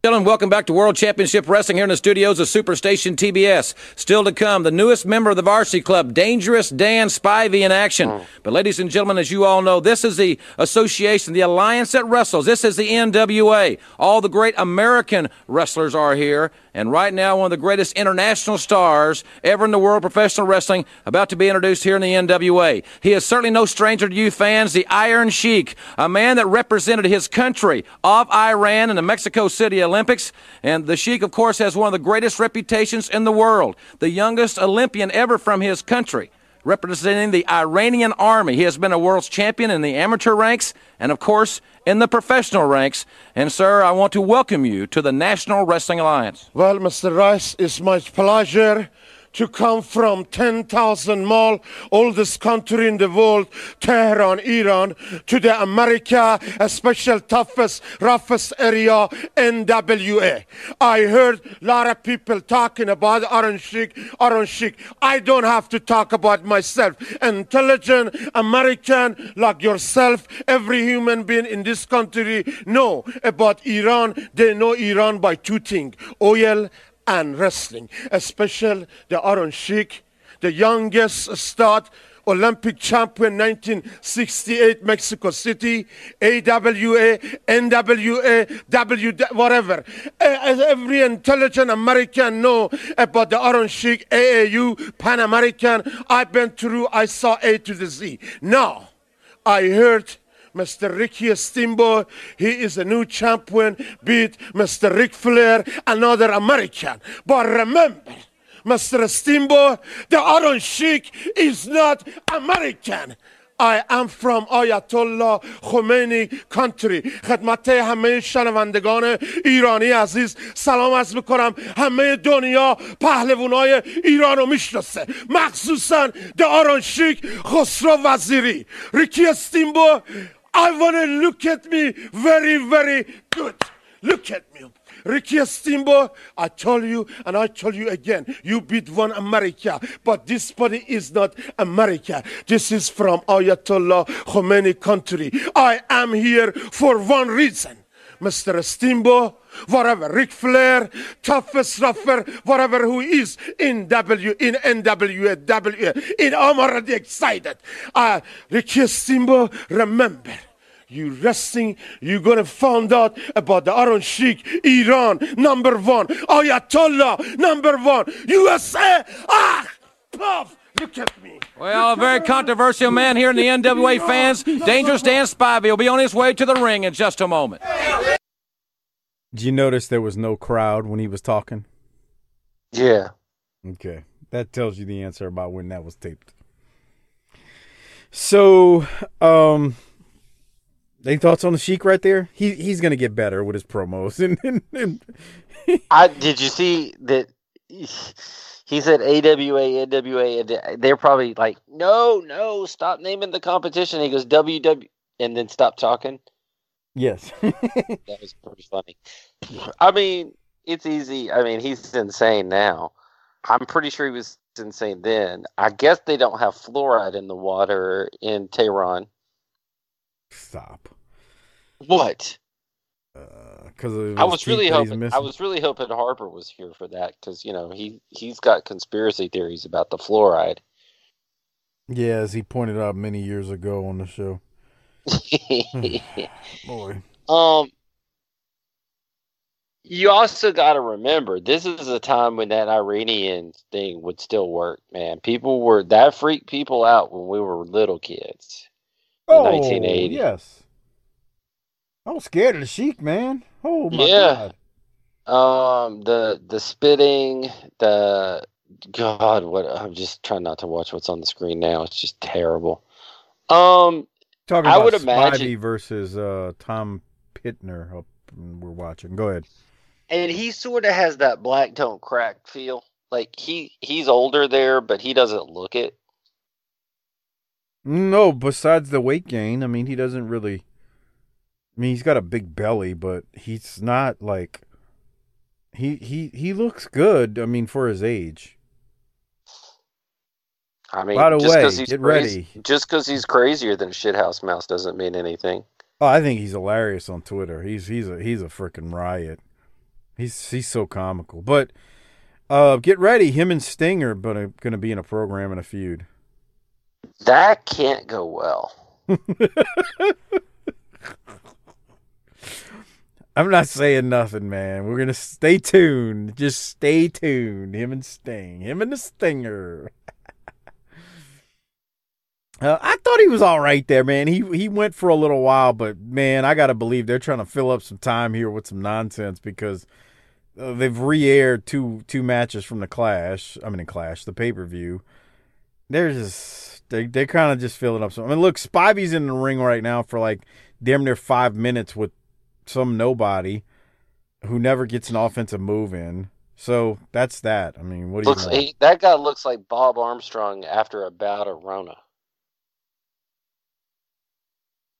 Gentlemen, welcome back to World Championship Wrestling here in the studios of Superstation TBS. Still to come, the newest member of the Varsity Club, Dangerous Dan Spivey in action. But ladies and gentlemen, as you all know, this is the association, the alliance that wrestles. This is the NWA. All the great American wrestlers are here. And right now, one of the greatest international stars ever in the world professional wrestling about to be introduced here in the NWA. He is certainly no stranger to you fans, the Iron Sheik, a man that represented his country of Iran in the Mexico City Olympics. And the Sheik, of course, has one of the greatest reputations in the world, the youngest Olympian ever from his country representing the Iranian army. He has been a world's champion in the amateur ranks and, of course, in the professional ranks. And, sir, I want to welcome you to the National Wrestling Alliance. Well, Mr. Rice, it's my pleasure to come from 10,000 mile oldest country in the world, Tehran, Iran, to the America, a special toughest, roughest area, NWA. I heard a lot of people talking about Iron Sheik, Iron Sheik. I don't have to talk about myself. Intelligent American like yourself, every human being in this country know about Iran. They know Iran by two things, oil and wrestling, especially the Iron Sheik, the youngest start Olympic champion 1968 Mexico City, AWA, NWA, W, whatever. Eh, as every intelligent American know about the Iron Sheik, AAU, Pan American. I've been through, I saw A to the Z. Now, I heard Mr. Ricky Steamboat. He is a new champion, beat Mr. Ric Flair, another American. But remember, Mr. Steamboat, the Iron Sheik is not American. I am from Ayatollah Khomeini country خدمت همه شنوندگان ایرانی عزیز سلام از می‌کنم همه دنیا پهلوانای ایران رو می‌شناسه مخصوصا د آران خسرو وزیری ریکی استیمبو I want to look at me very, very good. Look at me. Ricky Steamboat, I told you and I told you again, you beat one America, but this body is not America. This is from Ayatollah Khomeini country. I am here for one reason. Mr. Steamboat, whatever, Ric Flair, toughest rougher, whatever who is in W, in NWA, W, in, I'm already excited. Uh, Ricky Steamboat, remember, you wrestling, you're gonna find out about the Iron Sheik, Iran, number one, Ayatollah, number one, USA, ah, puff, look at me. Well, a very controversial man here in the NWA fans. Dangerous Dan Spivey will be on his way to the ring in just a moment. Did you notice there was no crowd when he was talking? Yeah. Okay. That tells you the answer about when that was taped. So, um, any thoughts on the Sheik right there? He he's gonna get better with his promos. And, and, and I did you see that he said AWA, NWA, and they're probably like, no, no, stop naming the competition. He goes WW, and then stop talking. yes, That was pretty funny. I mean, it's easy. I mean, he's insane now. I'm pretty sure he was insane then. I guess they don't have fluoride in the water in Tehran. Stop. What? Because I was really hoping. I was really hoping Harper was here for that because you know he he's got conspiracy theories about the fluoride. Yeah, as he pointed out many years ago on the show. Boy. Um, you also got to remember this is a time when that Iranian thing would still work, man. People were that freaked people out when we were little kids Oh, 1980. yes. I was scared of the Sheik, man. Oh my Yeah. god. Um, the the spitting, the God, what I'm just trying not to watch what's on the screen now. It's just terrible. Um, Talking I about would Spivey imagine, versus uh, Tom Pittner. Up, we're watching. Go ahead. and he sort of has that black don't crack feel. Like he he's older there, but he doesn't look it. No, besides the weight gain, I mean, he doesn't really. I mean, he's got a big belly, but he's not like. He he he looks good. I mean, for his age. I mean, By the just way, because he's get crazy, ready. just because he's crazier than Shithouse Mouse doesn't mean anything. Oh, I think he's hilarious on Twitter. He's he's a he's a freaking riot. He's he's so comical. But uh, get ready, him and Sting are going to be in a program in a feud. That can't go well. I'm not saying nothing, man. We're gonna stay tuned. Just stay tuned. Him and Sting. Him and the Stinger. Uh, I thought he was all right there, man. He he went for a little while, but man, I gotta believe they're trying to fill up some time here with some nonsense because uh, they've re-aired two two matches from the Clash. I mean, the Clash, the pay per view. They're just they they kind of just fill it up So I mean, look, Spivey's in the ring right now for like damn near five minutes with some nobody who never gets an offensive move in. So that's that. I mean, what do you Looks want? he, that guy looks like Bob Armstrong after a bout of Rona.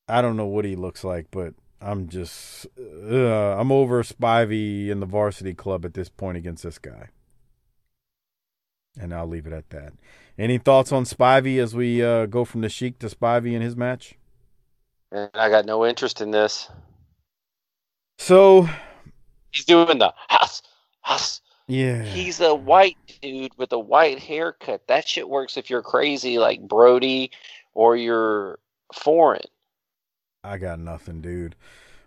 I don't know what he looks like, but I'm just uh, I'm over Spivey in the varsity club at this point against this guy. And I'll leave it at that. Any thoughts on Spivey as we uh, go from the Sheik to Spivey in his match? And I got no interest in this. So He's doing the huss, huss. yeah, He's a white dude with a white haircut. That shit works if you're crazy like Brody or you're foreign. I got nothing, dude.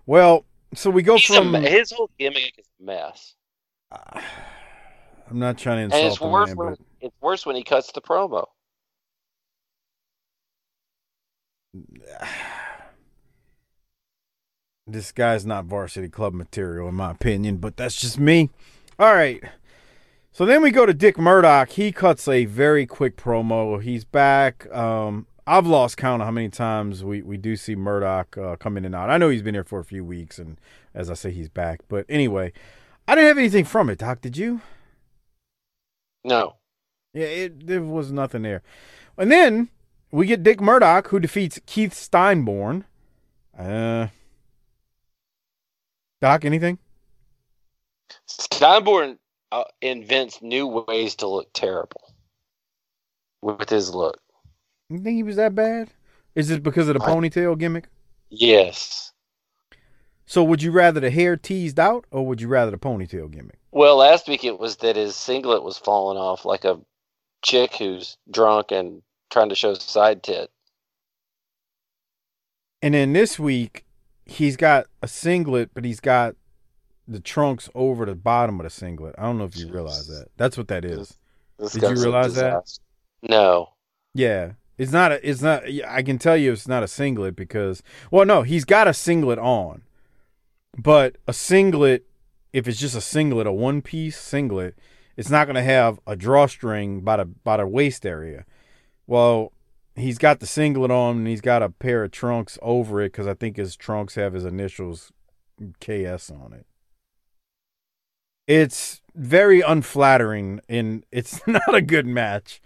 Well, so we go He's from. me- his whole gimmick is a mess. I'm not trying to And insult it's the worse man, when but it's worse when he cuts the promo. this guy's not varsity club material in my opinion, but that's just me. All right. So then we go to Dick Murdoch. He cuts a very quick promo. He's back. Um, I've lost count of how many times we, we do see Murdoch uh, come in and out. I know he's been here for a few weeks, and as I say, he's back. But anyway, I didn't have anything from it, Doc. Did you? No. Yeah, it there was nothing there. And then we get Dick Murdoch, who defeats Keith Steinborn. Uh, Doc, anything? Steinborn uh, invents new ways to look terrible with his look. You think he was that bad? Is it because of the ponytail gimmick? Yes. So would you rather the hair teased out or would you rather the ponytail gimmick? Well, last week it was that his singlet was falling off like a chick who's drunk and trying to show side tit. And then this week, he's got a singlet, but he's got the trunks over the bottom of the singlet. I don't know if you realize that. That's what that is. This Did you realize that? No. Yeah. It's not a it's not I can tell you it's not a singlet because well no, he's got a singlet on. But a singlet if it's just a singlet, a one piece singlet, it's not gonna have a drawstring by the by the waist area. Well, he's got the singlet on and he's got a pair of trunks over it because I think his trunks have his initials KS on it. It's very unflattering and it's not a good match.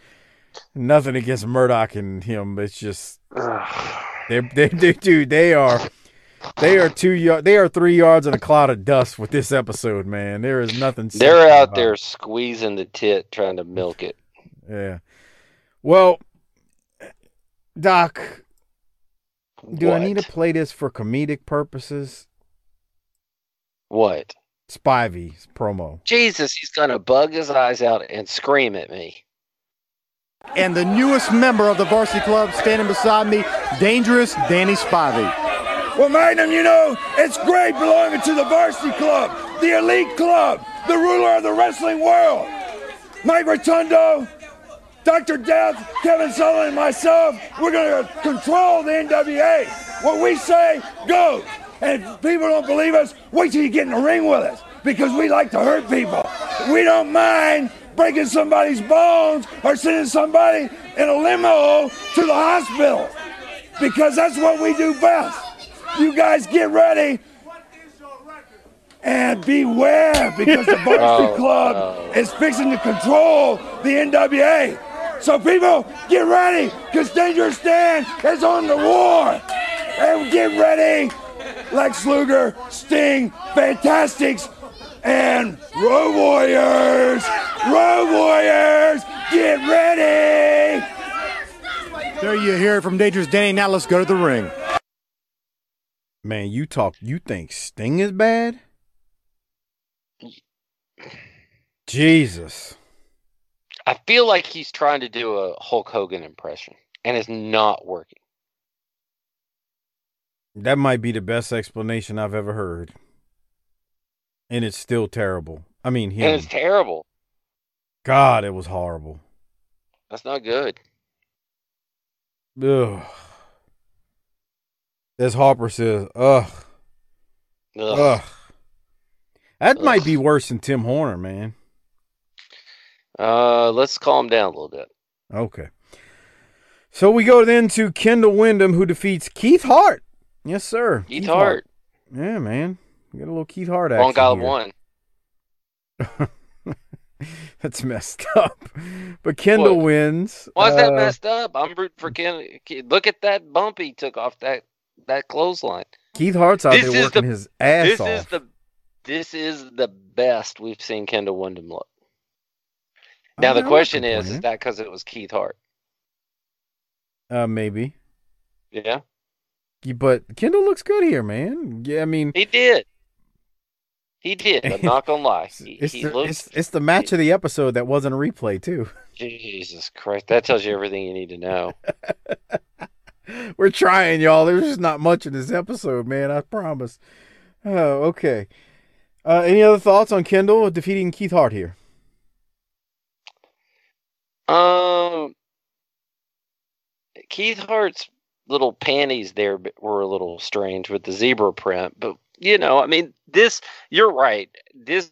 Nothing against Murdoch and him. It's just they they they dude, they are they are two yard they are three yards in a cloud of dust with this episode, man. There is nothing They're out about there squeezing the tit trying to milk it. Yeah. Well, Doc, do I need to play this for comedic purposes? What? Spivey's promo. Jesus, he's gonna bug his eyes out and scream at me. And the newest member of the varsity club standing beside me, Dangerous Danny Spivey. Well, Magnum, you know, it's great belonging to the varsity club, the elite club, the ruler of the wrestling world. Mike Rotundo, Dr. Death, Kevin Sullivan, and myself, we're going to control the NWA. What we say goes. And if people don't believe us, wait till you get in the ring with us because we like to hurt people. We don't mind breaking somebody's bones or sending somebody in a limo to the hospital because that's what we do best. You guys get ready and beware because the Varsity Oh, Club oh. is fixing to control the NWA. So people, get ready because Dangerous Dan is on the war. And get ready, Lex Luger, Sting, Fantastics, and Road Warriors. Road Warriors, get ready. There you hear it from Dangerous Danny. Now let's go to the ring. Man, you talk you think Sting is bad? Jesus. I feel like he's trying to do a Hulk Hogan impression, and it's not working. That might be the best explanation I've ever heard. And it's still terrible. I mean, him. And it's terrible. God, it was horrible. That's not good. Ugh. As Harper says, ugh. Ugh. Ugh. That might be worse than Tim Horner, man. Uh, let's calm down a little bit. Okay. So we go then to Kendall Windham, who defeats Keith Hart. Yes, sir. Keith Hart. Yeah, man. We got a little Keith Hart Long action guy here. one. That's messed up. But Kendall What? wins. Why is that Uh, messed up? I'm rooting for Kendall. Look at that bump he took off that that clothesline. Keith Hart's out This there working the- his ass this off. is the this is the best we've seen Kendall Windham look. Now I'm the question is: Is that because it was Keith Hart? Uh, maybe. Yeah, But Kendall looks good here, man. Yeah, I mean, he did. He did. I'm not gonna lie. He, it's he the, looks. it's, it's the match of the episode that wasn't a replay too. Jesus Christ! That tells you everything you need to know. We're trying, y'all. There's just not much in this episode, man. I promise. Oh, okay. Uh, any other thoughts on Kendall defeating Keith Hart here? Um, Keith Hart's little panties there were a little strange with the zebra print, but you know, I mean, this. You're right. This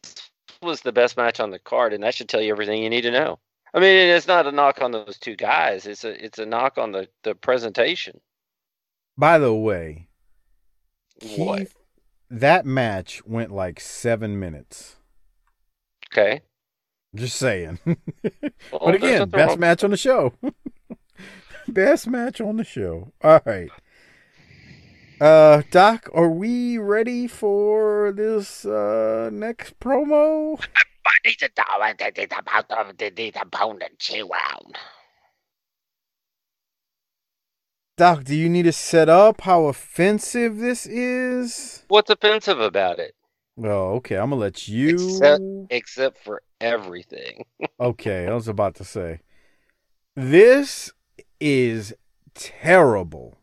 was the best match on the card, and that should tell you everything you need to know. I mean, it's not a knock on those two guys. It's a it's a knock on the the presentation. By the way, What? That match went like seven minutes. Okay. Just saying. Well, but again, best wrong- match on the show. best match on the show. All right. Uh, Doc, are we ready for this uh next promo? Doc, do you need to set up how offensive this is? What's offensive about it? Well, okay, I'm gonna let you. Except, except for everything. Okay, I was about to say. This is terrible.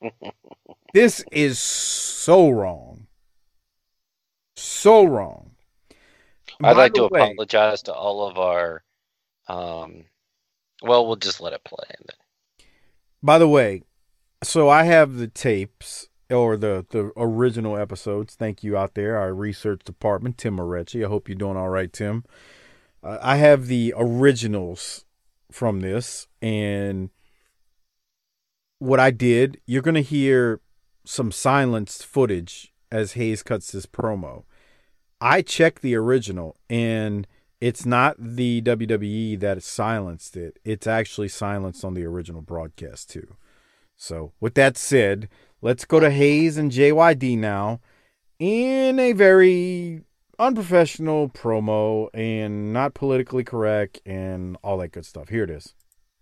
this is so wrong. So wrong. I'd By like to way- apologize to all of our. Um, well, we'll just let it play. By the way, so I have the tapes or the the original episodes. Thank you out there, our research department, Tim Moretti. I hope you're doing all right, Tim. Uh, I have the originals from this, and what I did, you're gonna hear some silenced footage as Hayes cuts this promo. I checked the original, and it's not the WWE that silenced it. It's actually silenced on the original broadcast too. So, with that said, let's go to Hayes and JYD now in a very unprofessional promo and not politically correct and all that good stuff. Here it is.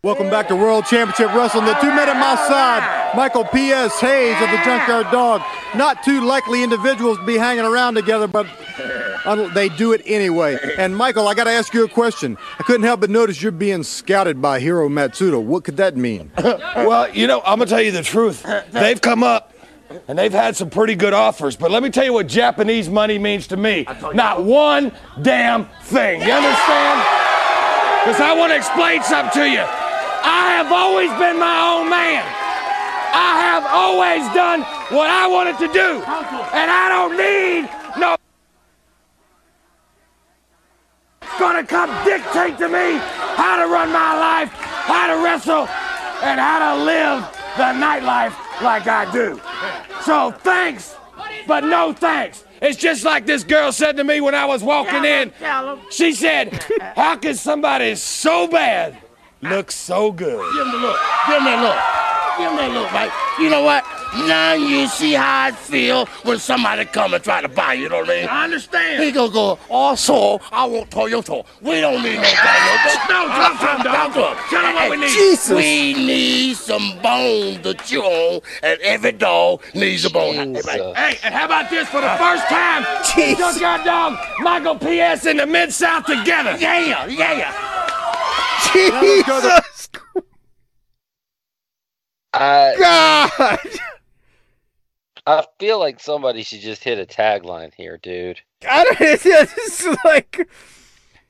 Welcome back to World Championship Wrestling. The two men at my side, Michael P.S. Hayes of the Junkyard Dog. Not two likely individuals to be hanging around together, but they do it anyway. And Michael, I got to ask you a question. I couldn't help but notice you're being scouted by Hiro Matsuda. What could that mean? well, you know, I'm gonna tell you the truth. They've come up and they've had some pretty good offers, but let me tell you what Japanese money means to me. Not one damn thing. You understand? Because I want to explain something to you. I have always been my own man. I have always done what I wanted to do. And I don't need no gonna come dictate to me how to run my life, how to wrestle, and how to live the nightlife like I do. So thanks, but no thanks. It's just like this girl said to me when I was walking in. She said, How can somebody so bad look so good? Give him the look. Give him that look. Give him that look, right? You know what? Now you see how I feel when somebody come and try to buy you, know what I mean? I understand. He gonna go, oh, also, I want Toyota. We don't need no Toyota. No, to him, uh-uh, dog. To him. Tell him what we need. Jesus. We need some bone to chew on, and every dog needs a bone. Hey, Jesus. Hey, and how about this for the first time? Jeez. Junkyard Dog, Michael P.S. in the Mid South together. Yeah, yeah. Jesus I God! I feel like somebody should just hit a tagline here, dude. I don't, it's just like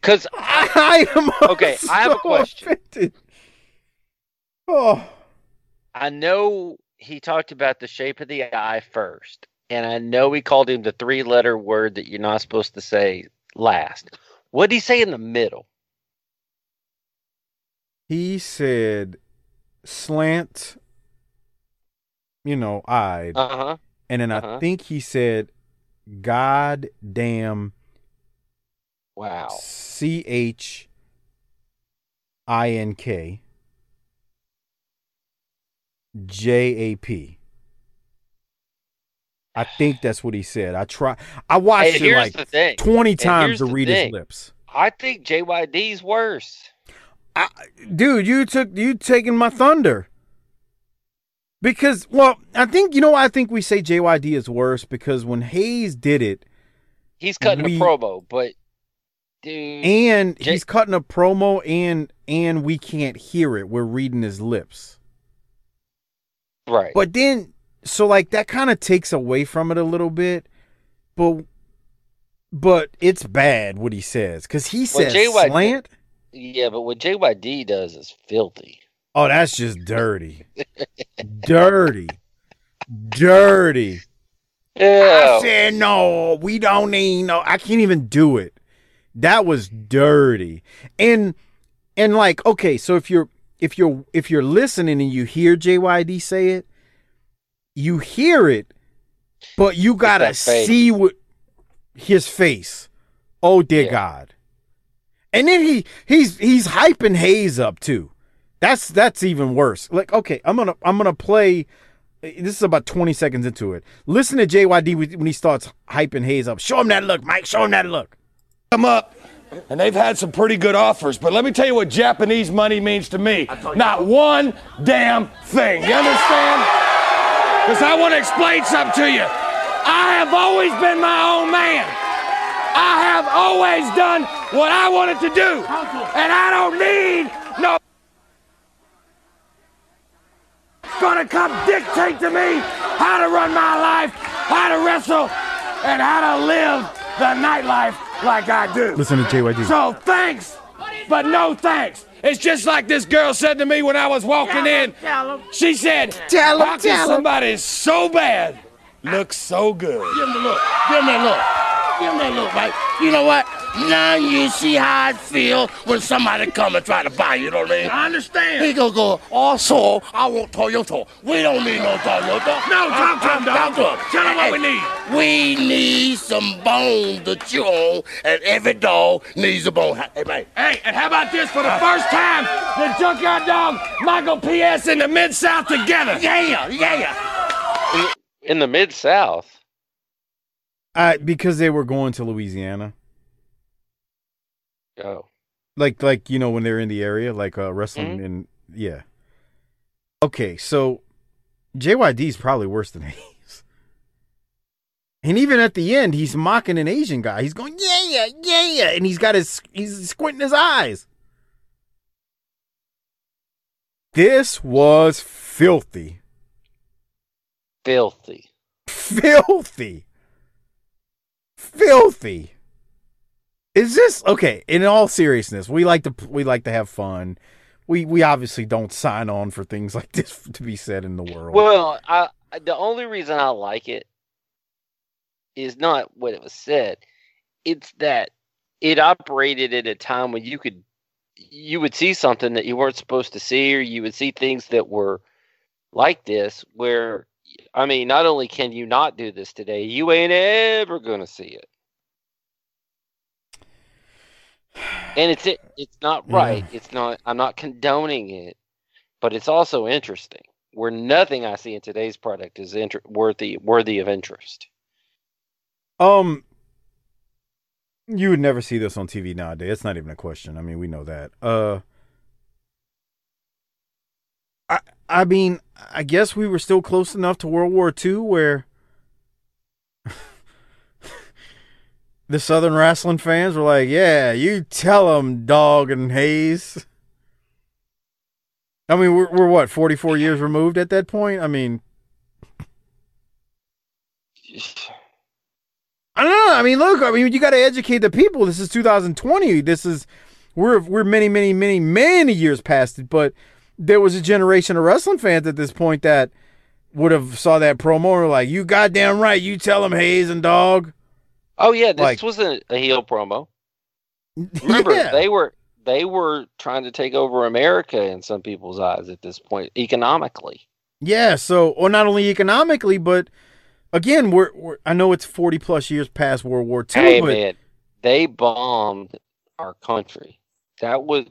Because I am Okay, I have a question. offended. Oh, I know he talked about the shape of the eye first, and I know he called him the three-letter word that you're not supposed to say last. What did he say in the middle? He said slant, you know, eyed, Uh huh. and then I uh-huh. think he said, "God damn." Wow. C H I N K J A P. I think that's what he said. I try. I watched it like twenty And times to read his lips. I think JYD's worse. I, dude, you took you taking my thunder. Because well, I think you know I think we say JYD is worse because when Hayes did it, He's cutting We- a promo, but dude, and J- he's cutting a promo and and we can't hear it. We're reading his lips. right? But then, so like that kind of takes away from it a little bit, but but it's bad what he says because he Well, says JYD slant. Yeah, but what JYD does is filthy. Oh, that's just dirty, dirty, dirty. I said no. We don't need no. I can't even do it. That was dirty, and and like okay, so if you're if you're if you're listening and you hear JYD say it, you hear it, but you gotta see what his face. Oh dear Yeah. God! And then he he's he's hyping Hayes up too. That's that's even worse. Like okay, I'm gonna I'm gonna play This is about 20 seconds into it. Listen to JYD when he starts hyping Hayes up. Show him that look, Mike. Show him that look. Come up, and they've had some pretty good offers. But let me tell you what Japanese money means to me. Not one damn thing. You understand? Because I want to explain something to you. I have always been my own man. I have always done what I wanted to do. And I don't need no gonna come dictate to me how to run my life, how to wrestle, and how to live the nightlife like I do. Listen to JYD. So thanks, but no thanks. It's just like this girl said to me when I was walking in. She said, Tell 'em, "How tell can 'em." somebody so bad look so good?" Give him the look. Give him that look. Give him that look, Mike. You know what? Now you see how I feel when somebody come and try to buy you, you know what I mean? I understand. He gonna go, also, I want Toyota. We don't need no Toyota. No, talk to him, dog. Talk. Tell him what we need. We need some bone to chew on, and every dog needs a bone. Hey, man. Hey, and how about this for the first time? The Junkyard Dog, Michael P.S. in the Mid South together. Yeah, yeah. In the Mid South. Uh, because they were going to Louisiana. Oh. Like like you know when they're in the area, like uh wrestling in yeah. Okay, so JYD is probably worse than Hayes. And even at the end, he's mocking an Asian guy. He's going, yeah, yeah, yeah, yeah. And he's got his he's squinting his eyes. This was filthy. Filthy. Filthy. Filthy. Is this okay? In all seriousness, we like to we like to have fun. We we obviously don't sign on for things like this to be said in the world. Well, I, the only reason I like it is not what it was said. It's that it operated at a time when you could you would see something that you weren't supposed to see or you would see things that were like this where I mean, not only can you not do this today, you ain't ever going to see it. And it's it it's not Yeah. right. It's not I'm not condoning it, but it's also interesting. Where nothing I see in today's product is inter- worthy worthy of interest. Um, you would never see this on TV nowadays. It's not even a question. I mean, we know that. Uh, I mean, I guess we were still close enough to World War II where the Southern wrestling fans were like, "Yeah, you tell them, Dog and Hayes." I mean, we're we're what forty four years removed at that point. I mean, I don't know. I mean, look. I mean, you got to educate the people. This is 2020. This is we're we're many, many, many, many years past it. But there was a generation of wrestling fans at this point that would have saw that promo and were like, "You goddamn right. You tell them Hayes and Dog." Oh yeah, this Like- wasn't a heel promo. Remember, Yeah. they were they were trying to take over America in some people's eyes at this point economically. Yeah. So, or not only economically, but again, we're, we're I know it's 40 plus years past World War II, Hey but man, they bombed our country. That was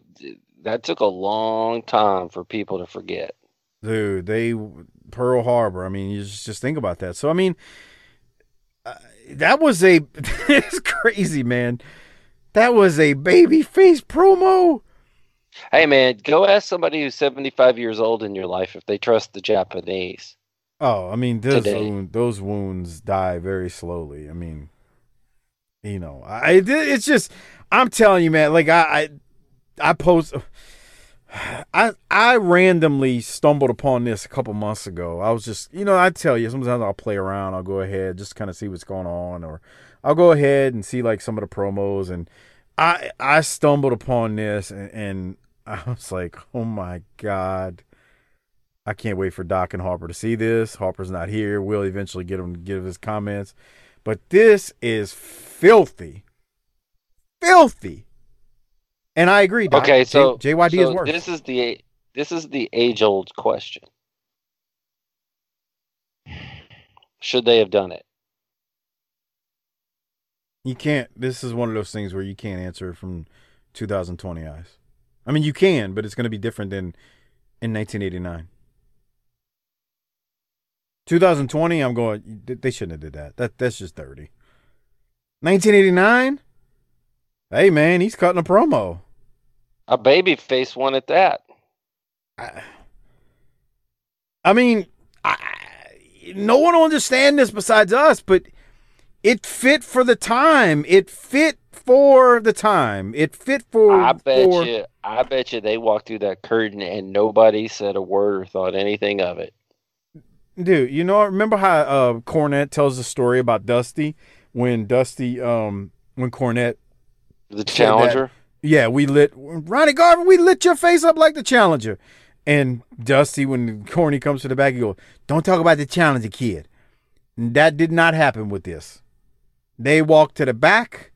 that took a long time for people to forget. Dude, they Pearl Harbor. I mean, you just just think about that. So I mean, uh, that was a it's crazy, man. That was a baby face promo. Hey man, go ask somebody who's 75 years old in your life if they trust the Japanese. Oh, I mean, those wound, those wounds die very slowly. I mean, you know, I it's just I'm telling you, man. Like I I, I post. I I randomly stumbled upon this a couple months ago. I was just, you know, I tell you, sometimes I'll play around. I'll go ahead just kind of see what's going on, or I'll go ahead and see like some of the promos. And I I stumbled upon this, and, and I was like, oh my god. I can't wait for Doc and Harper to see this. Harper's not here. We'll eventually get him to give his comments. But this is filthy. Filthy. And I agree. Doc. Okay, J- so JYD is worse. This is the this is the age old question. Should they have done it? You can't. This is one of those things where you can't answer from 2020 eyes. I mean, you can, but it's going to be different than in 1989. 2020, I'm going. They shouldn't have did that. That that's just dirty. 1989. Hey man, he's cutting a promo. A baby face one at that. I mean, I, no one will understand this besides us, but it fit for the time. It fit for the time. It fit for. I bet for, you. I bet you they walked through that curtain and nobody said a word or thought anything of it. Dude, you know, remember how uh, Cornette tells the story about Dusty when Dusty, um, when Cornette, The said that- challenger. yeah, we lit Ronnie Garvin. We lit your face up like the Challenger. And Dusty, when Corny comes to the back, he goes, "Don't talk about the Challenger, kid." And that did not happen with this. They walked to the back.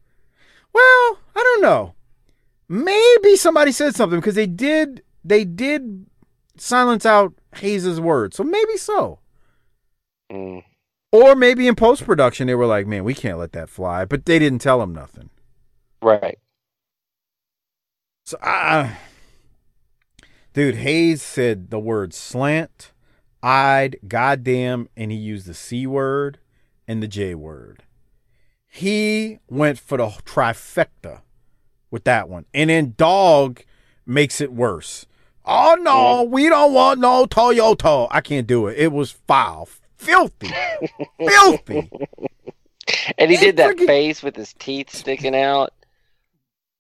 Well, I don't know. Maybe somebody said something because they did. They did silence out Hayes's words, so maybe so. Mm. Or maybe in post production they were like, "Man, we can't let that fly," but they didn't tell him nothing. Right. So, uh, dude, Hayes said the word slant, eyed, goddamn, and he used the C word and the J word. He went for the trifecta with that one. And then dog makes it worse. Oh, no, we don't want no Toyota. I can't do it. It was foul. Filthy. Filthy. And he did that face with his teeth sticking out,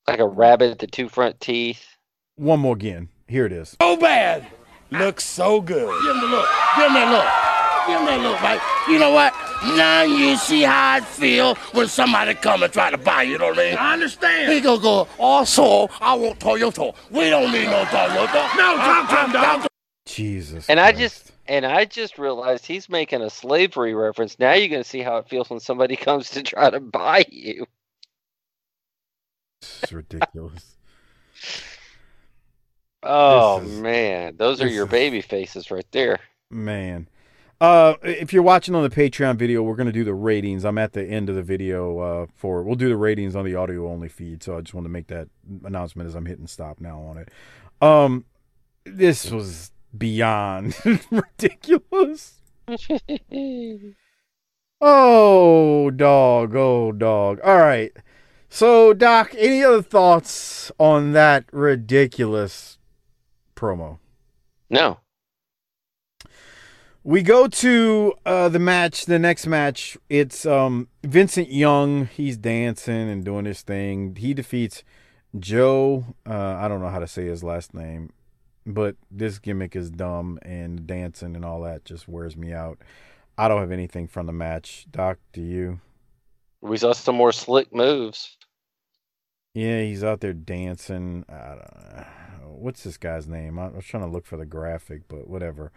like a rabbit at the two front teeth. One more again. Here it is. So bad. Looks so good. Give him the look. Give him that look. Give him that look, right? You know what? Now you see how I feel when somebody come and try to buy you, you know what I mean? I understand. He gonna go, oh, also, I want Toyota. We don't need no Toyota. No, Tom, Tom, Tom. Jesus. And I just and I just realized he's making a slavery reference. Now you're going to see how it feels when somebody comes to try to buy you. It's ridiculous. Oh is- man, those are your is- baby faces right there. Man. Uh, if you're watching on the Patreon video, we're going to do the ratings. I'm at the end of the video uh, for we'll do the ratings on the audio only feed. So I just want to make that announcement as I'm hitting stop now on it. Um, this was beyond ridiculous. Oh, dog. Oh, dog. All right. So, Doc, any other thoughts on that ridiculous promo? No. We go to uh, the match, the next match. It's um, Vincent Young. He's dancing and doing his thing. He defeats Joe. Uh, I don't know how to say his last name, but this gimmick is dumb and dancing and all that just wears me out. I don't have anything from the match. Doc, do you? We saw some more slick moves. Yeah, he's out there dancing. I don't know. What's this guy's name? I was trying to look for the graphic, but whatever.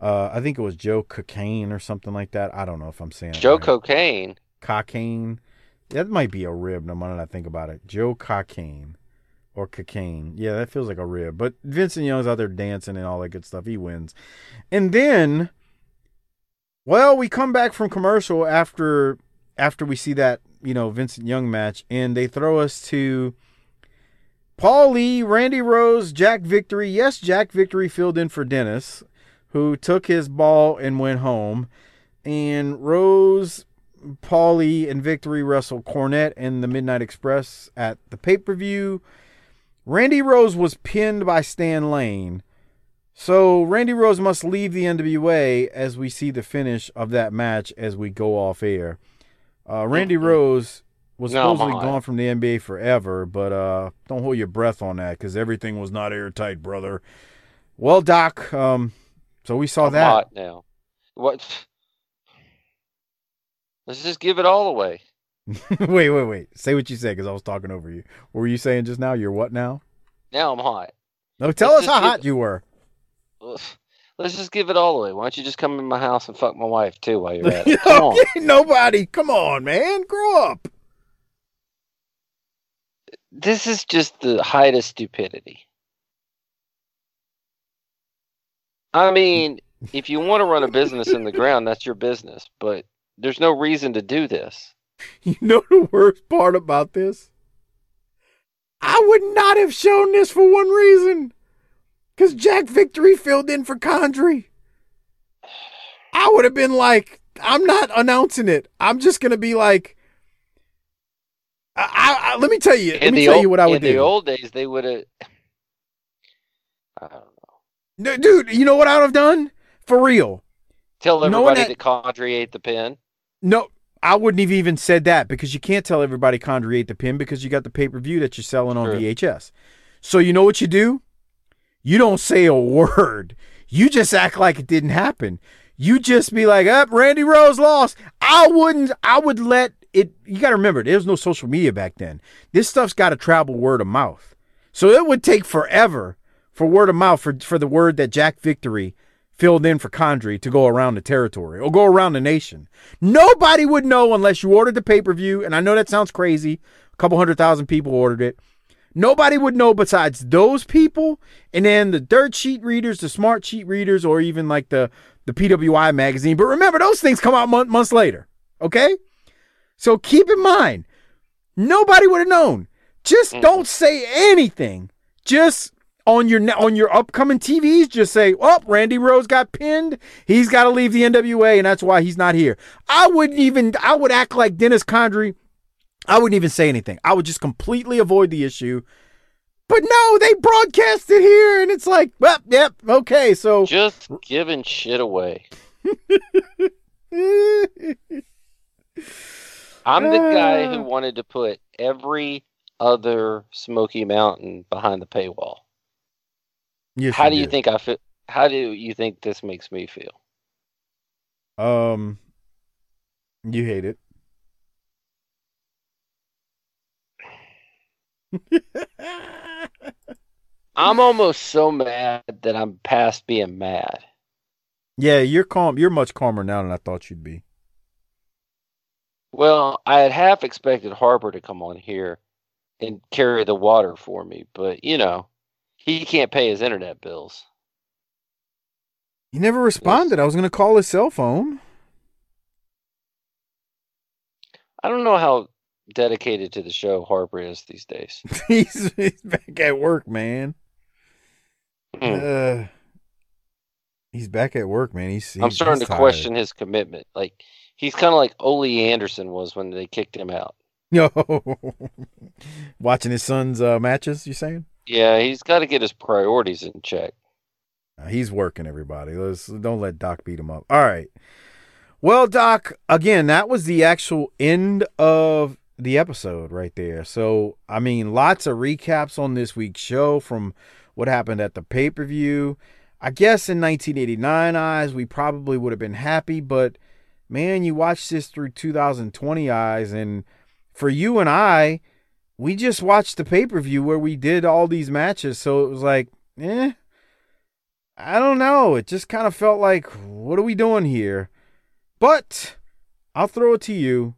Uh, I think it was Joe Cocaine or something like that. I don't know if I'm saying Joe right. Cocaine. Cocaine. That might be a rib. No than I think about it. Joe Cocaine or cocaine. Yeah, that feels like a rib. But Vincent Young's out there dancing and all that good stuff. He wins, and then, well, we come back from commercial after after we see that you know Vincent Young match, and they throw us to Paul Lee, Randy Rose, Jack Victory. Yes, Jack Victory filled in for Dennis, who took his ball and went home. And Rose, Paul Lee, and Victory wrestle Cornette and the Midnight Express at the pay per view. Randy Rose was pinned by Stan Lane. So Randy Rose must leave the NWA as we see the finish of that match as we go off air. Uh, Randy Rose was No, supposedly gone from the NWA forever, but uh, don't hold your breath on that because everything was not airtight, brother. Well, Doc, um, so we saw I'm that. hot now. What? Let's just give it all away. wait, wait, wait. Say what you said because I was talking over you. What were you saying just now? You're what now? Now I'm hot. No, tell Let's us how hot you were. Let's just give it all away. Why don't you just come in my house and fuck my wife too while you're at it? Come on. Nobody. Come on, man. Grow up. This is just the height of stupidity. I mean, if you want to run a business in the ground, that's your business, but there's no reason to do this. You know the worst part about this? I would not have shown this for one reason. Because Jack Victory filled in for Condrey. I would have been like, I'm not announcing it. I'm just gonna be like, I, I, let me tell you. Let in me tell old, you what I would do. in the old days, they would have. I don't know. No, dude, you know what I would have done for real? Tell everybody that- that Condrey ate the pin. No, I wouldn't have even said that because you can't tell everybody Condrey ate the pin because you got the pay per view that you're selling on. VHS. So you know what you do? You don't say a word. You just act like it didn't happen. You just be like, "Up, Randy Rose lost." I wouldn't. I would let it. You got to remember, there was no social media back then. This stuff's got to travel word of mouth. So it would take forever for word of mouth for for the word that Jack Victory filled in for Condrey to go around the territory or go around the nation. Nobody would know unless you ordered the pay per view. And I know that sounds crazy. A couple hundred thousand people ordered it. Nobody would know besides those people, and then the dirt sheet readers, the smart sheet readers, or even like the the PWI magazine. But remember, those things come out month, months later. Okay, so keep in mind, nobody would have known. Just don't say anything. Just on your on your upcoming TVs, just say, "Oh, Randy Rose got pinned. He's got to leave the NWA, and that's why he's not here." I wouldn't even. I would act like Dennis Condrey. I wouldn't even say anything. I would just completely avoid the issue. But no, they broadcast it here, and it's like, well, yep, okay, so Just giving shit away. I'm the guy who wanted to put every other Smoky Mountain behind the paywall. Yes, how do you did. think I feel? How do you think this makes me feel? um, you hate it. I'm almost so mad that I'm past being mad. Yeah, you're calm. You're much calmer now than I thought you'd be. Well, I had half expected Harper to come on here and carry the water for me, but you know, he can't pay his internet bills. He never responded. I was gonna call his cell phone. I don't know how dedicated to the show Harper is these days. he's, he's back at work, man. Hmm. Uh, he's back at work, man. He's. I'm starting he's to tired. question his commitment. Like he's kind of like Ole Anderson was when they kicked him out. Yo, watching his son's uh, matches. You saying? Yeah, he's got to get his priorities in check. Uh, he's working. Everybody, let's don't let Doc beat him up. All right. Well, Doc, again, that was the actual end of the episode right there. So, I mean, lots of recaps on this week's show from what happened at the pay per view. I guess in 1989 eyes, we probably would have been happy, but man, you watch this through 2020 eyes, and for you and I, we just watched the pay per view where we did all these matches. So it was like, eh, I don't know. It just kind of felt like, what are we doing here? But I'll throw it to you.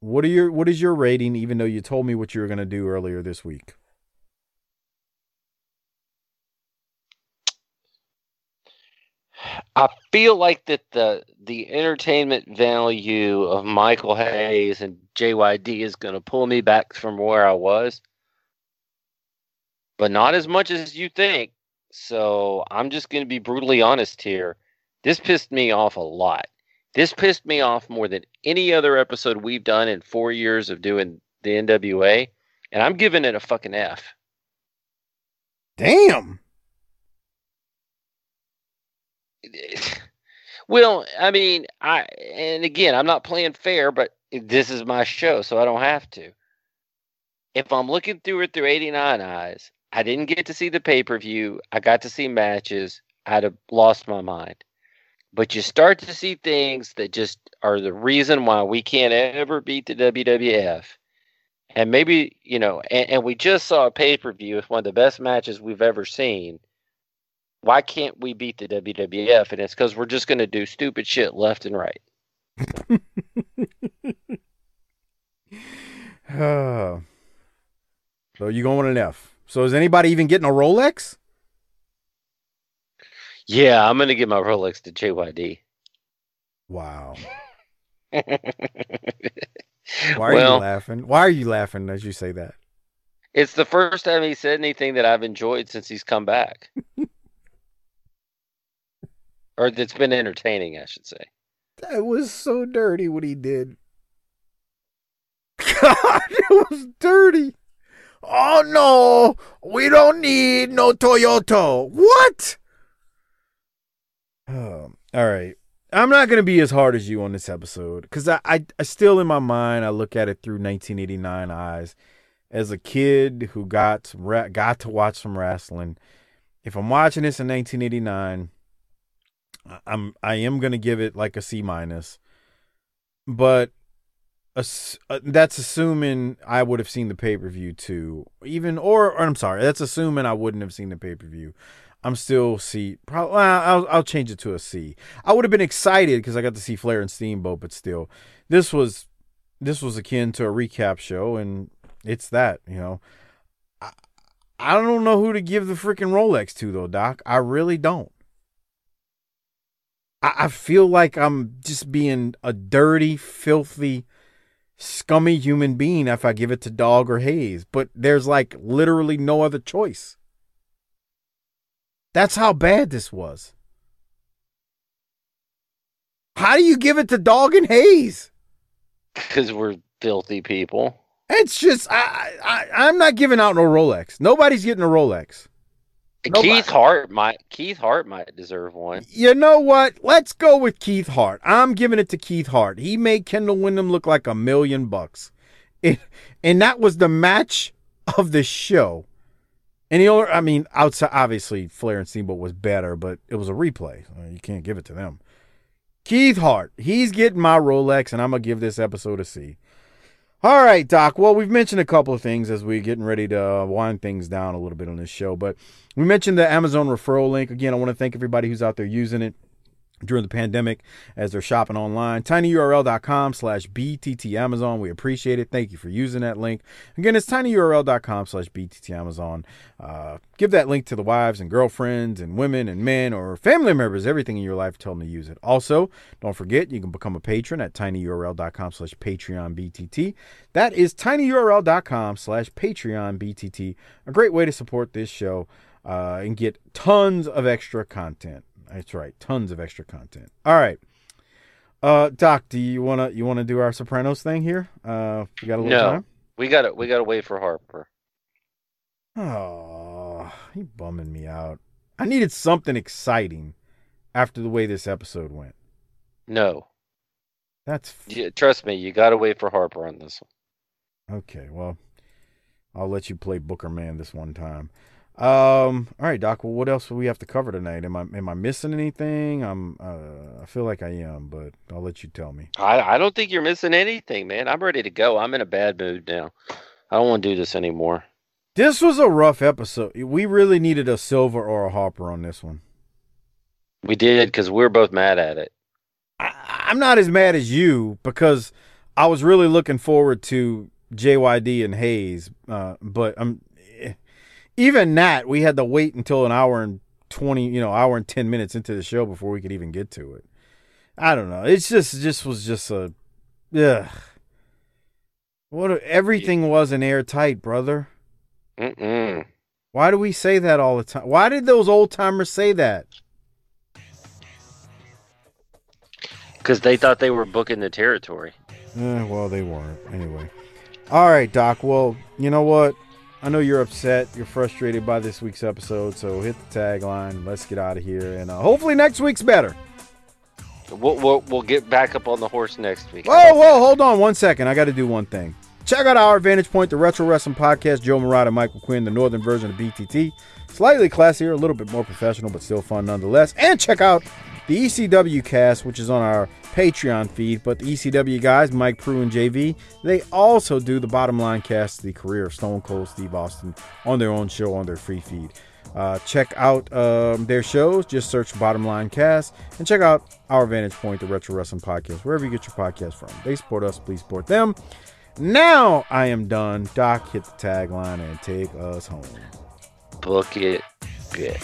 What are your what is your rating? Even though you told me what you were gonna do earlier this week. I feel like that the the entertainment value of Michael Hayes and JYD is going to pull me back from where I was, but not as much as you think. So I'm just going to be brutally honest here. This pissed me off a lot. This pissed me off more than any other episode we've done in four years of doing the NWA, and I'm giving it a fucking F. Damn. Well, I mean, I and again, I'm not playing fair, but this is my show, so I don't have to. If I'm looking through it through 89 eyes, I didn't get to see the pay per view. I got to see matches. I'd have lost my mind. But you start to see things that just are the reason why we can't ever beat the WWF. And maybe, you know, and, and we just saw a pay per view with one of the best matches we've ever seen why can't we beat the WWF? And it's because we're just going to do stupid shit left and right. Uh, so you going with an F. So is anybody even getting a Rolex? Yeah, I'm going to give my Rolex to JYD. Wow. Why are Well- you laughing? Why are you laughing as you say that? It's the first time he said anything that I've enjoyed since he's come back. or that's been entertaining, I should say. That was so dirty what he did. God, it was dirty. Oh no, we don't need no Toyota. What? Um, all right. I'm not gonna be as hard as you on this episode because I, I, I still in my mind I look at it through 1989 eyes. As a kid who got got to watch some wrestling, if I'm watching this in 1989, I- I'm I am gonna give it like a C minus, but uh, that's assuming I would have seen the pay per view too. Even or, or I'm sorry, that's assuming I wouldn't have seen the pay per view. I'm still C. Probably well, I'll I'll change it to a C. I would have been excited because I got to see Flair and Steamboat, but still, this was this was akin to a recap show, and it's that you know. I, I don't know who to give the freaking Rolex to though, Doc. I really don't. I, I feel like I'm just being a dirty, filthy, scummy human being if I give it to Dog or Hayes, but there's like literally no other choice. That's how bad this was. How do you give it to Dog and Hayes? Because we're filthy people. It's just I, I I'm not giving out no Rolex. Nobody's getting a Rolex. Nobody. Keith Hart might Keith Hart might deserve one. You know what? Let's go with Keith Hart. I'm giving it to Keith Hart. He made Kendall Windham look like a million bucks. It, and that was the match of the show. The only, I mean, outside, obviously, Flair and Steamboat was better, but it was a replay. You can't give it to them. Keith Hart, he's getting my Rolex, and I'm going to give this episode a C. All right, Doc. Well, we've mentioned a couple of things as we're getting ready to uh, wind things down a little bit on this show, but we mentioned the Amazon referral link. Again, I want to thank everybody who's out there using it during the pandemic as they're shopping online. tinyurl.com slash BTT Amazon. We appreciate it. Thank you for using that link. Again, it's tinyurl.com slash BTT Amazon. Uh, give that link to the wives and girlfriends and women and men or family members, everything in your life, tell them to use it. Also, don't forget, you can become a patron at tinyurl.com slash Patreon BTT. That is tinyurl.com slash Patreon BTT. A great way to support this show uh, and get tons of extra content. That's right, tons of extra content. All right, uh, Doc, do you wanna you wanna do our Sopranos thing here? Uh, we got a little No, time. we got to we got to wait for Harper. Oh, he bumming me out. I needed something exciting after the way this episode went. No, That's Yeah, trust me, you got to wait for Harper on this one. okay. Well, I'll let you play Booker Man this one time. Um, all right, Doc. Well, what else do we have to cover tonight? Am I am I missing anything? I'm uh, I feel like I am, but I'll let you tell me. I I don't think you're missing anything, man. I'm ready to go. I'm in a bad mood now. I don't want to do this anymore. This was a rough episode. We really needed a Silver or a Harper on this one. We did because we're both mad at it. I'm not as mad as you because I was really looking forward to JYD and Hayes, uh, but I'm even that we had to wait until an hour and twenty, you know, hour and ten minutes into the show before we could even get to it. I don't know. It's just, just was just a, yeah. What a- everything wasn't airtight, brother. Mm-mm. Why do we say that all the time? Why did those old timers say that? Because they thought they were booking the territory. Eh, well, they weren't. Anyway. All right, Doc. Well, you know what? I know you're upset. You're frustrated by this week's episode. So hit the tagline. Let's get out of here. And uh, hopefully next week's better. We'll, we'll we'll get back up on the horse next week. Whoa, whoa, hold on one second. I got to do one thing. Check out our Vantage Point, the Retro Wrestling Podcast. Joe Murata, Michael Quinn, the northern version of BTT. Slightly classier, a little bit more professional, but still fun nonetheless. And check out the ECW cast, which is on our Patreon feed. But the ECW guys, Mike Prue and JV, they also do the bottom line cast, the career of Stone Cold Steve Austin, on their own show on their free feed. Uh, check out um, their shows. Just search Bottom Line Cast and check out our Vantage Point, the Retro Wrestling Podcast, wherever you get your podcast from. They support us, please support them. Now I am done. Doc, hit the tagline and take us home. Book it. Good.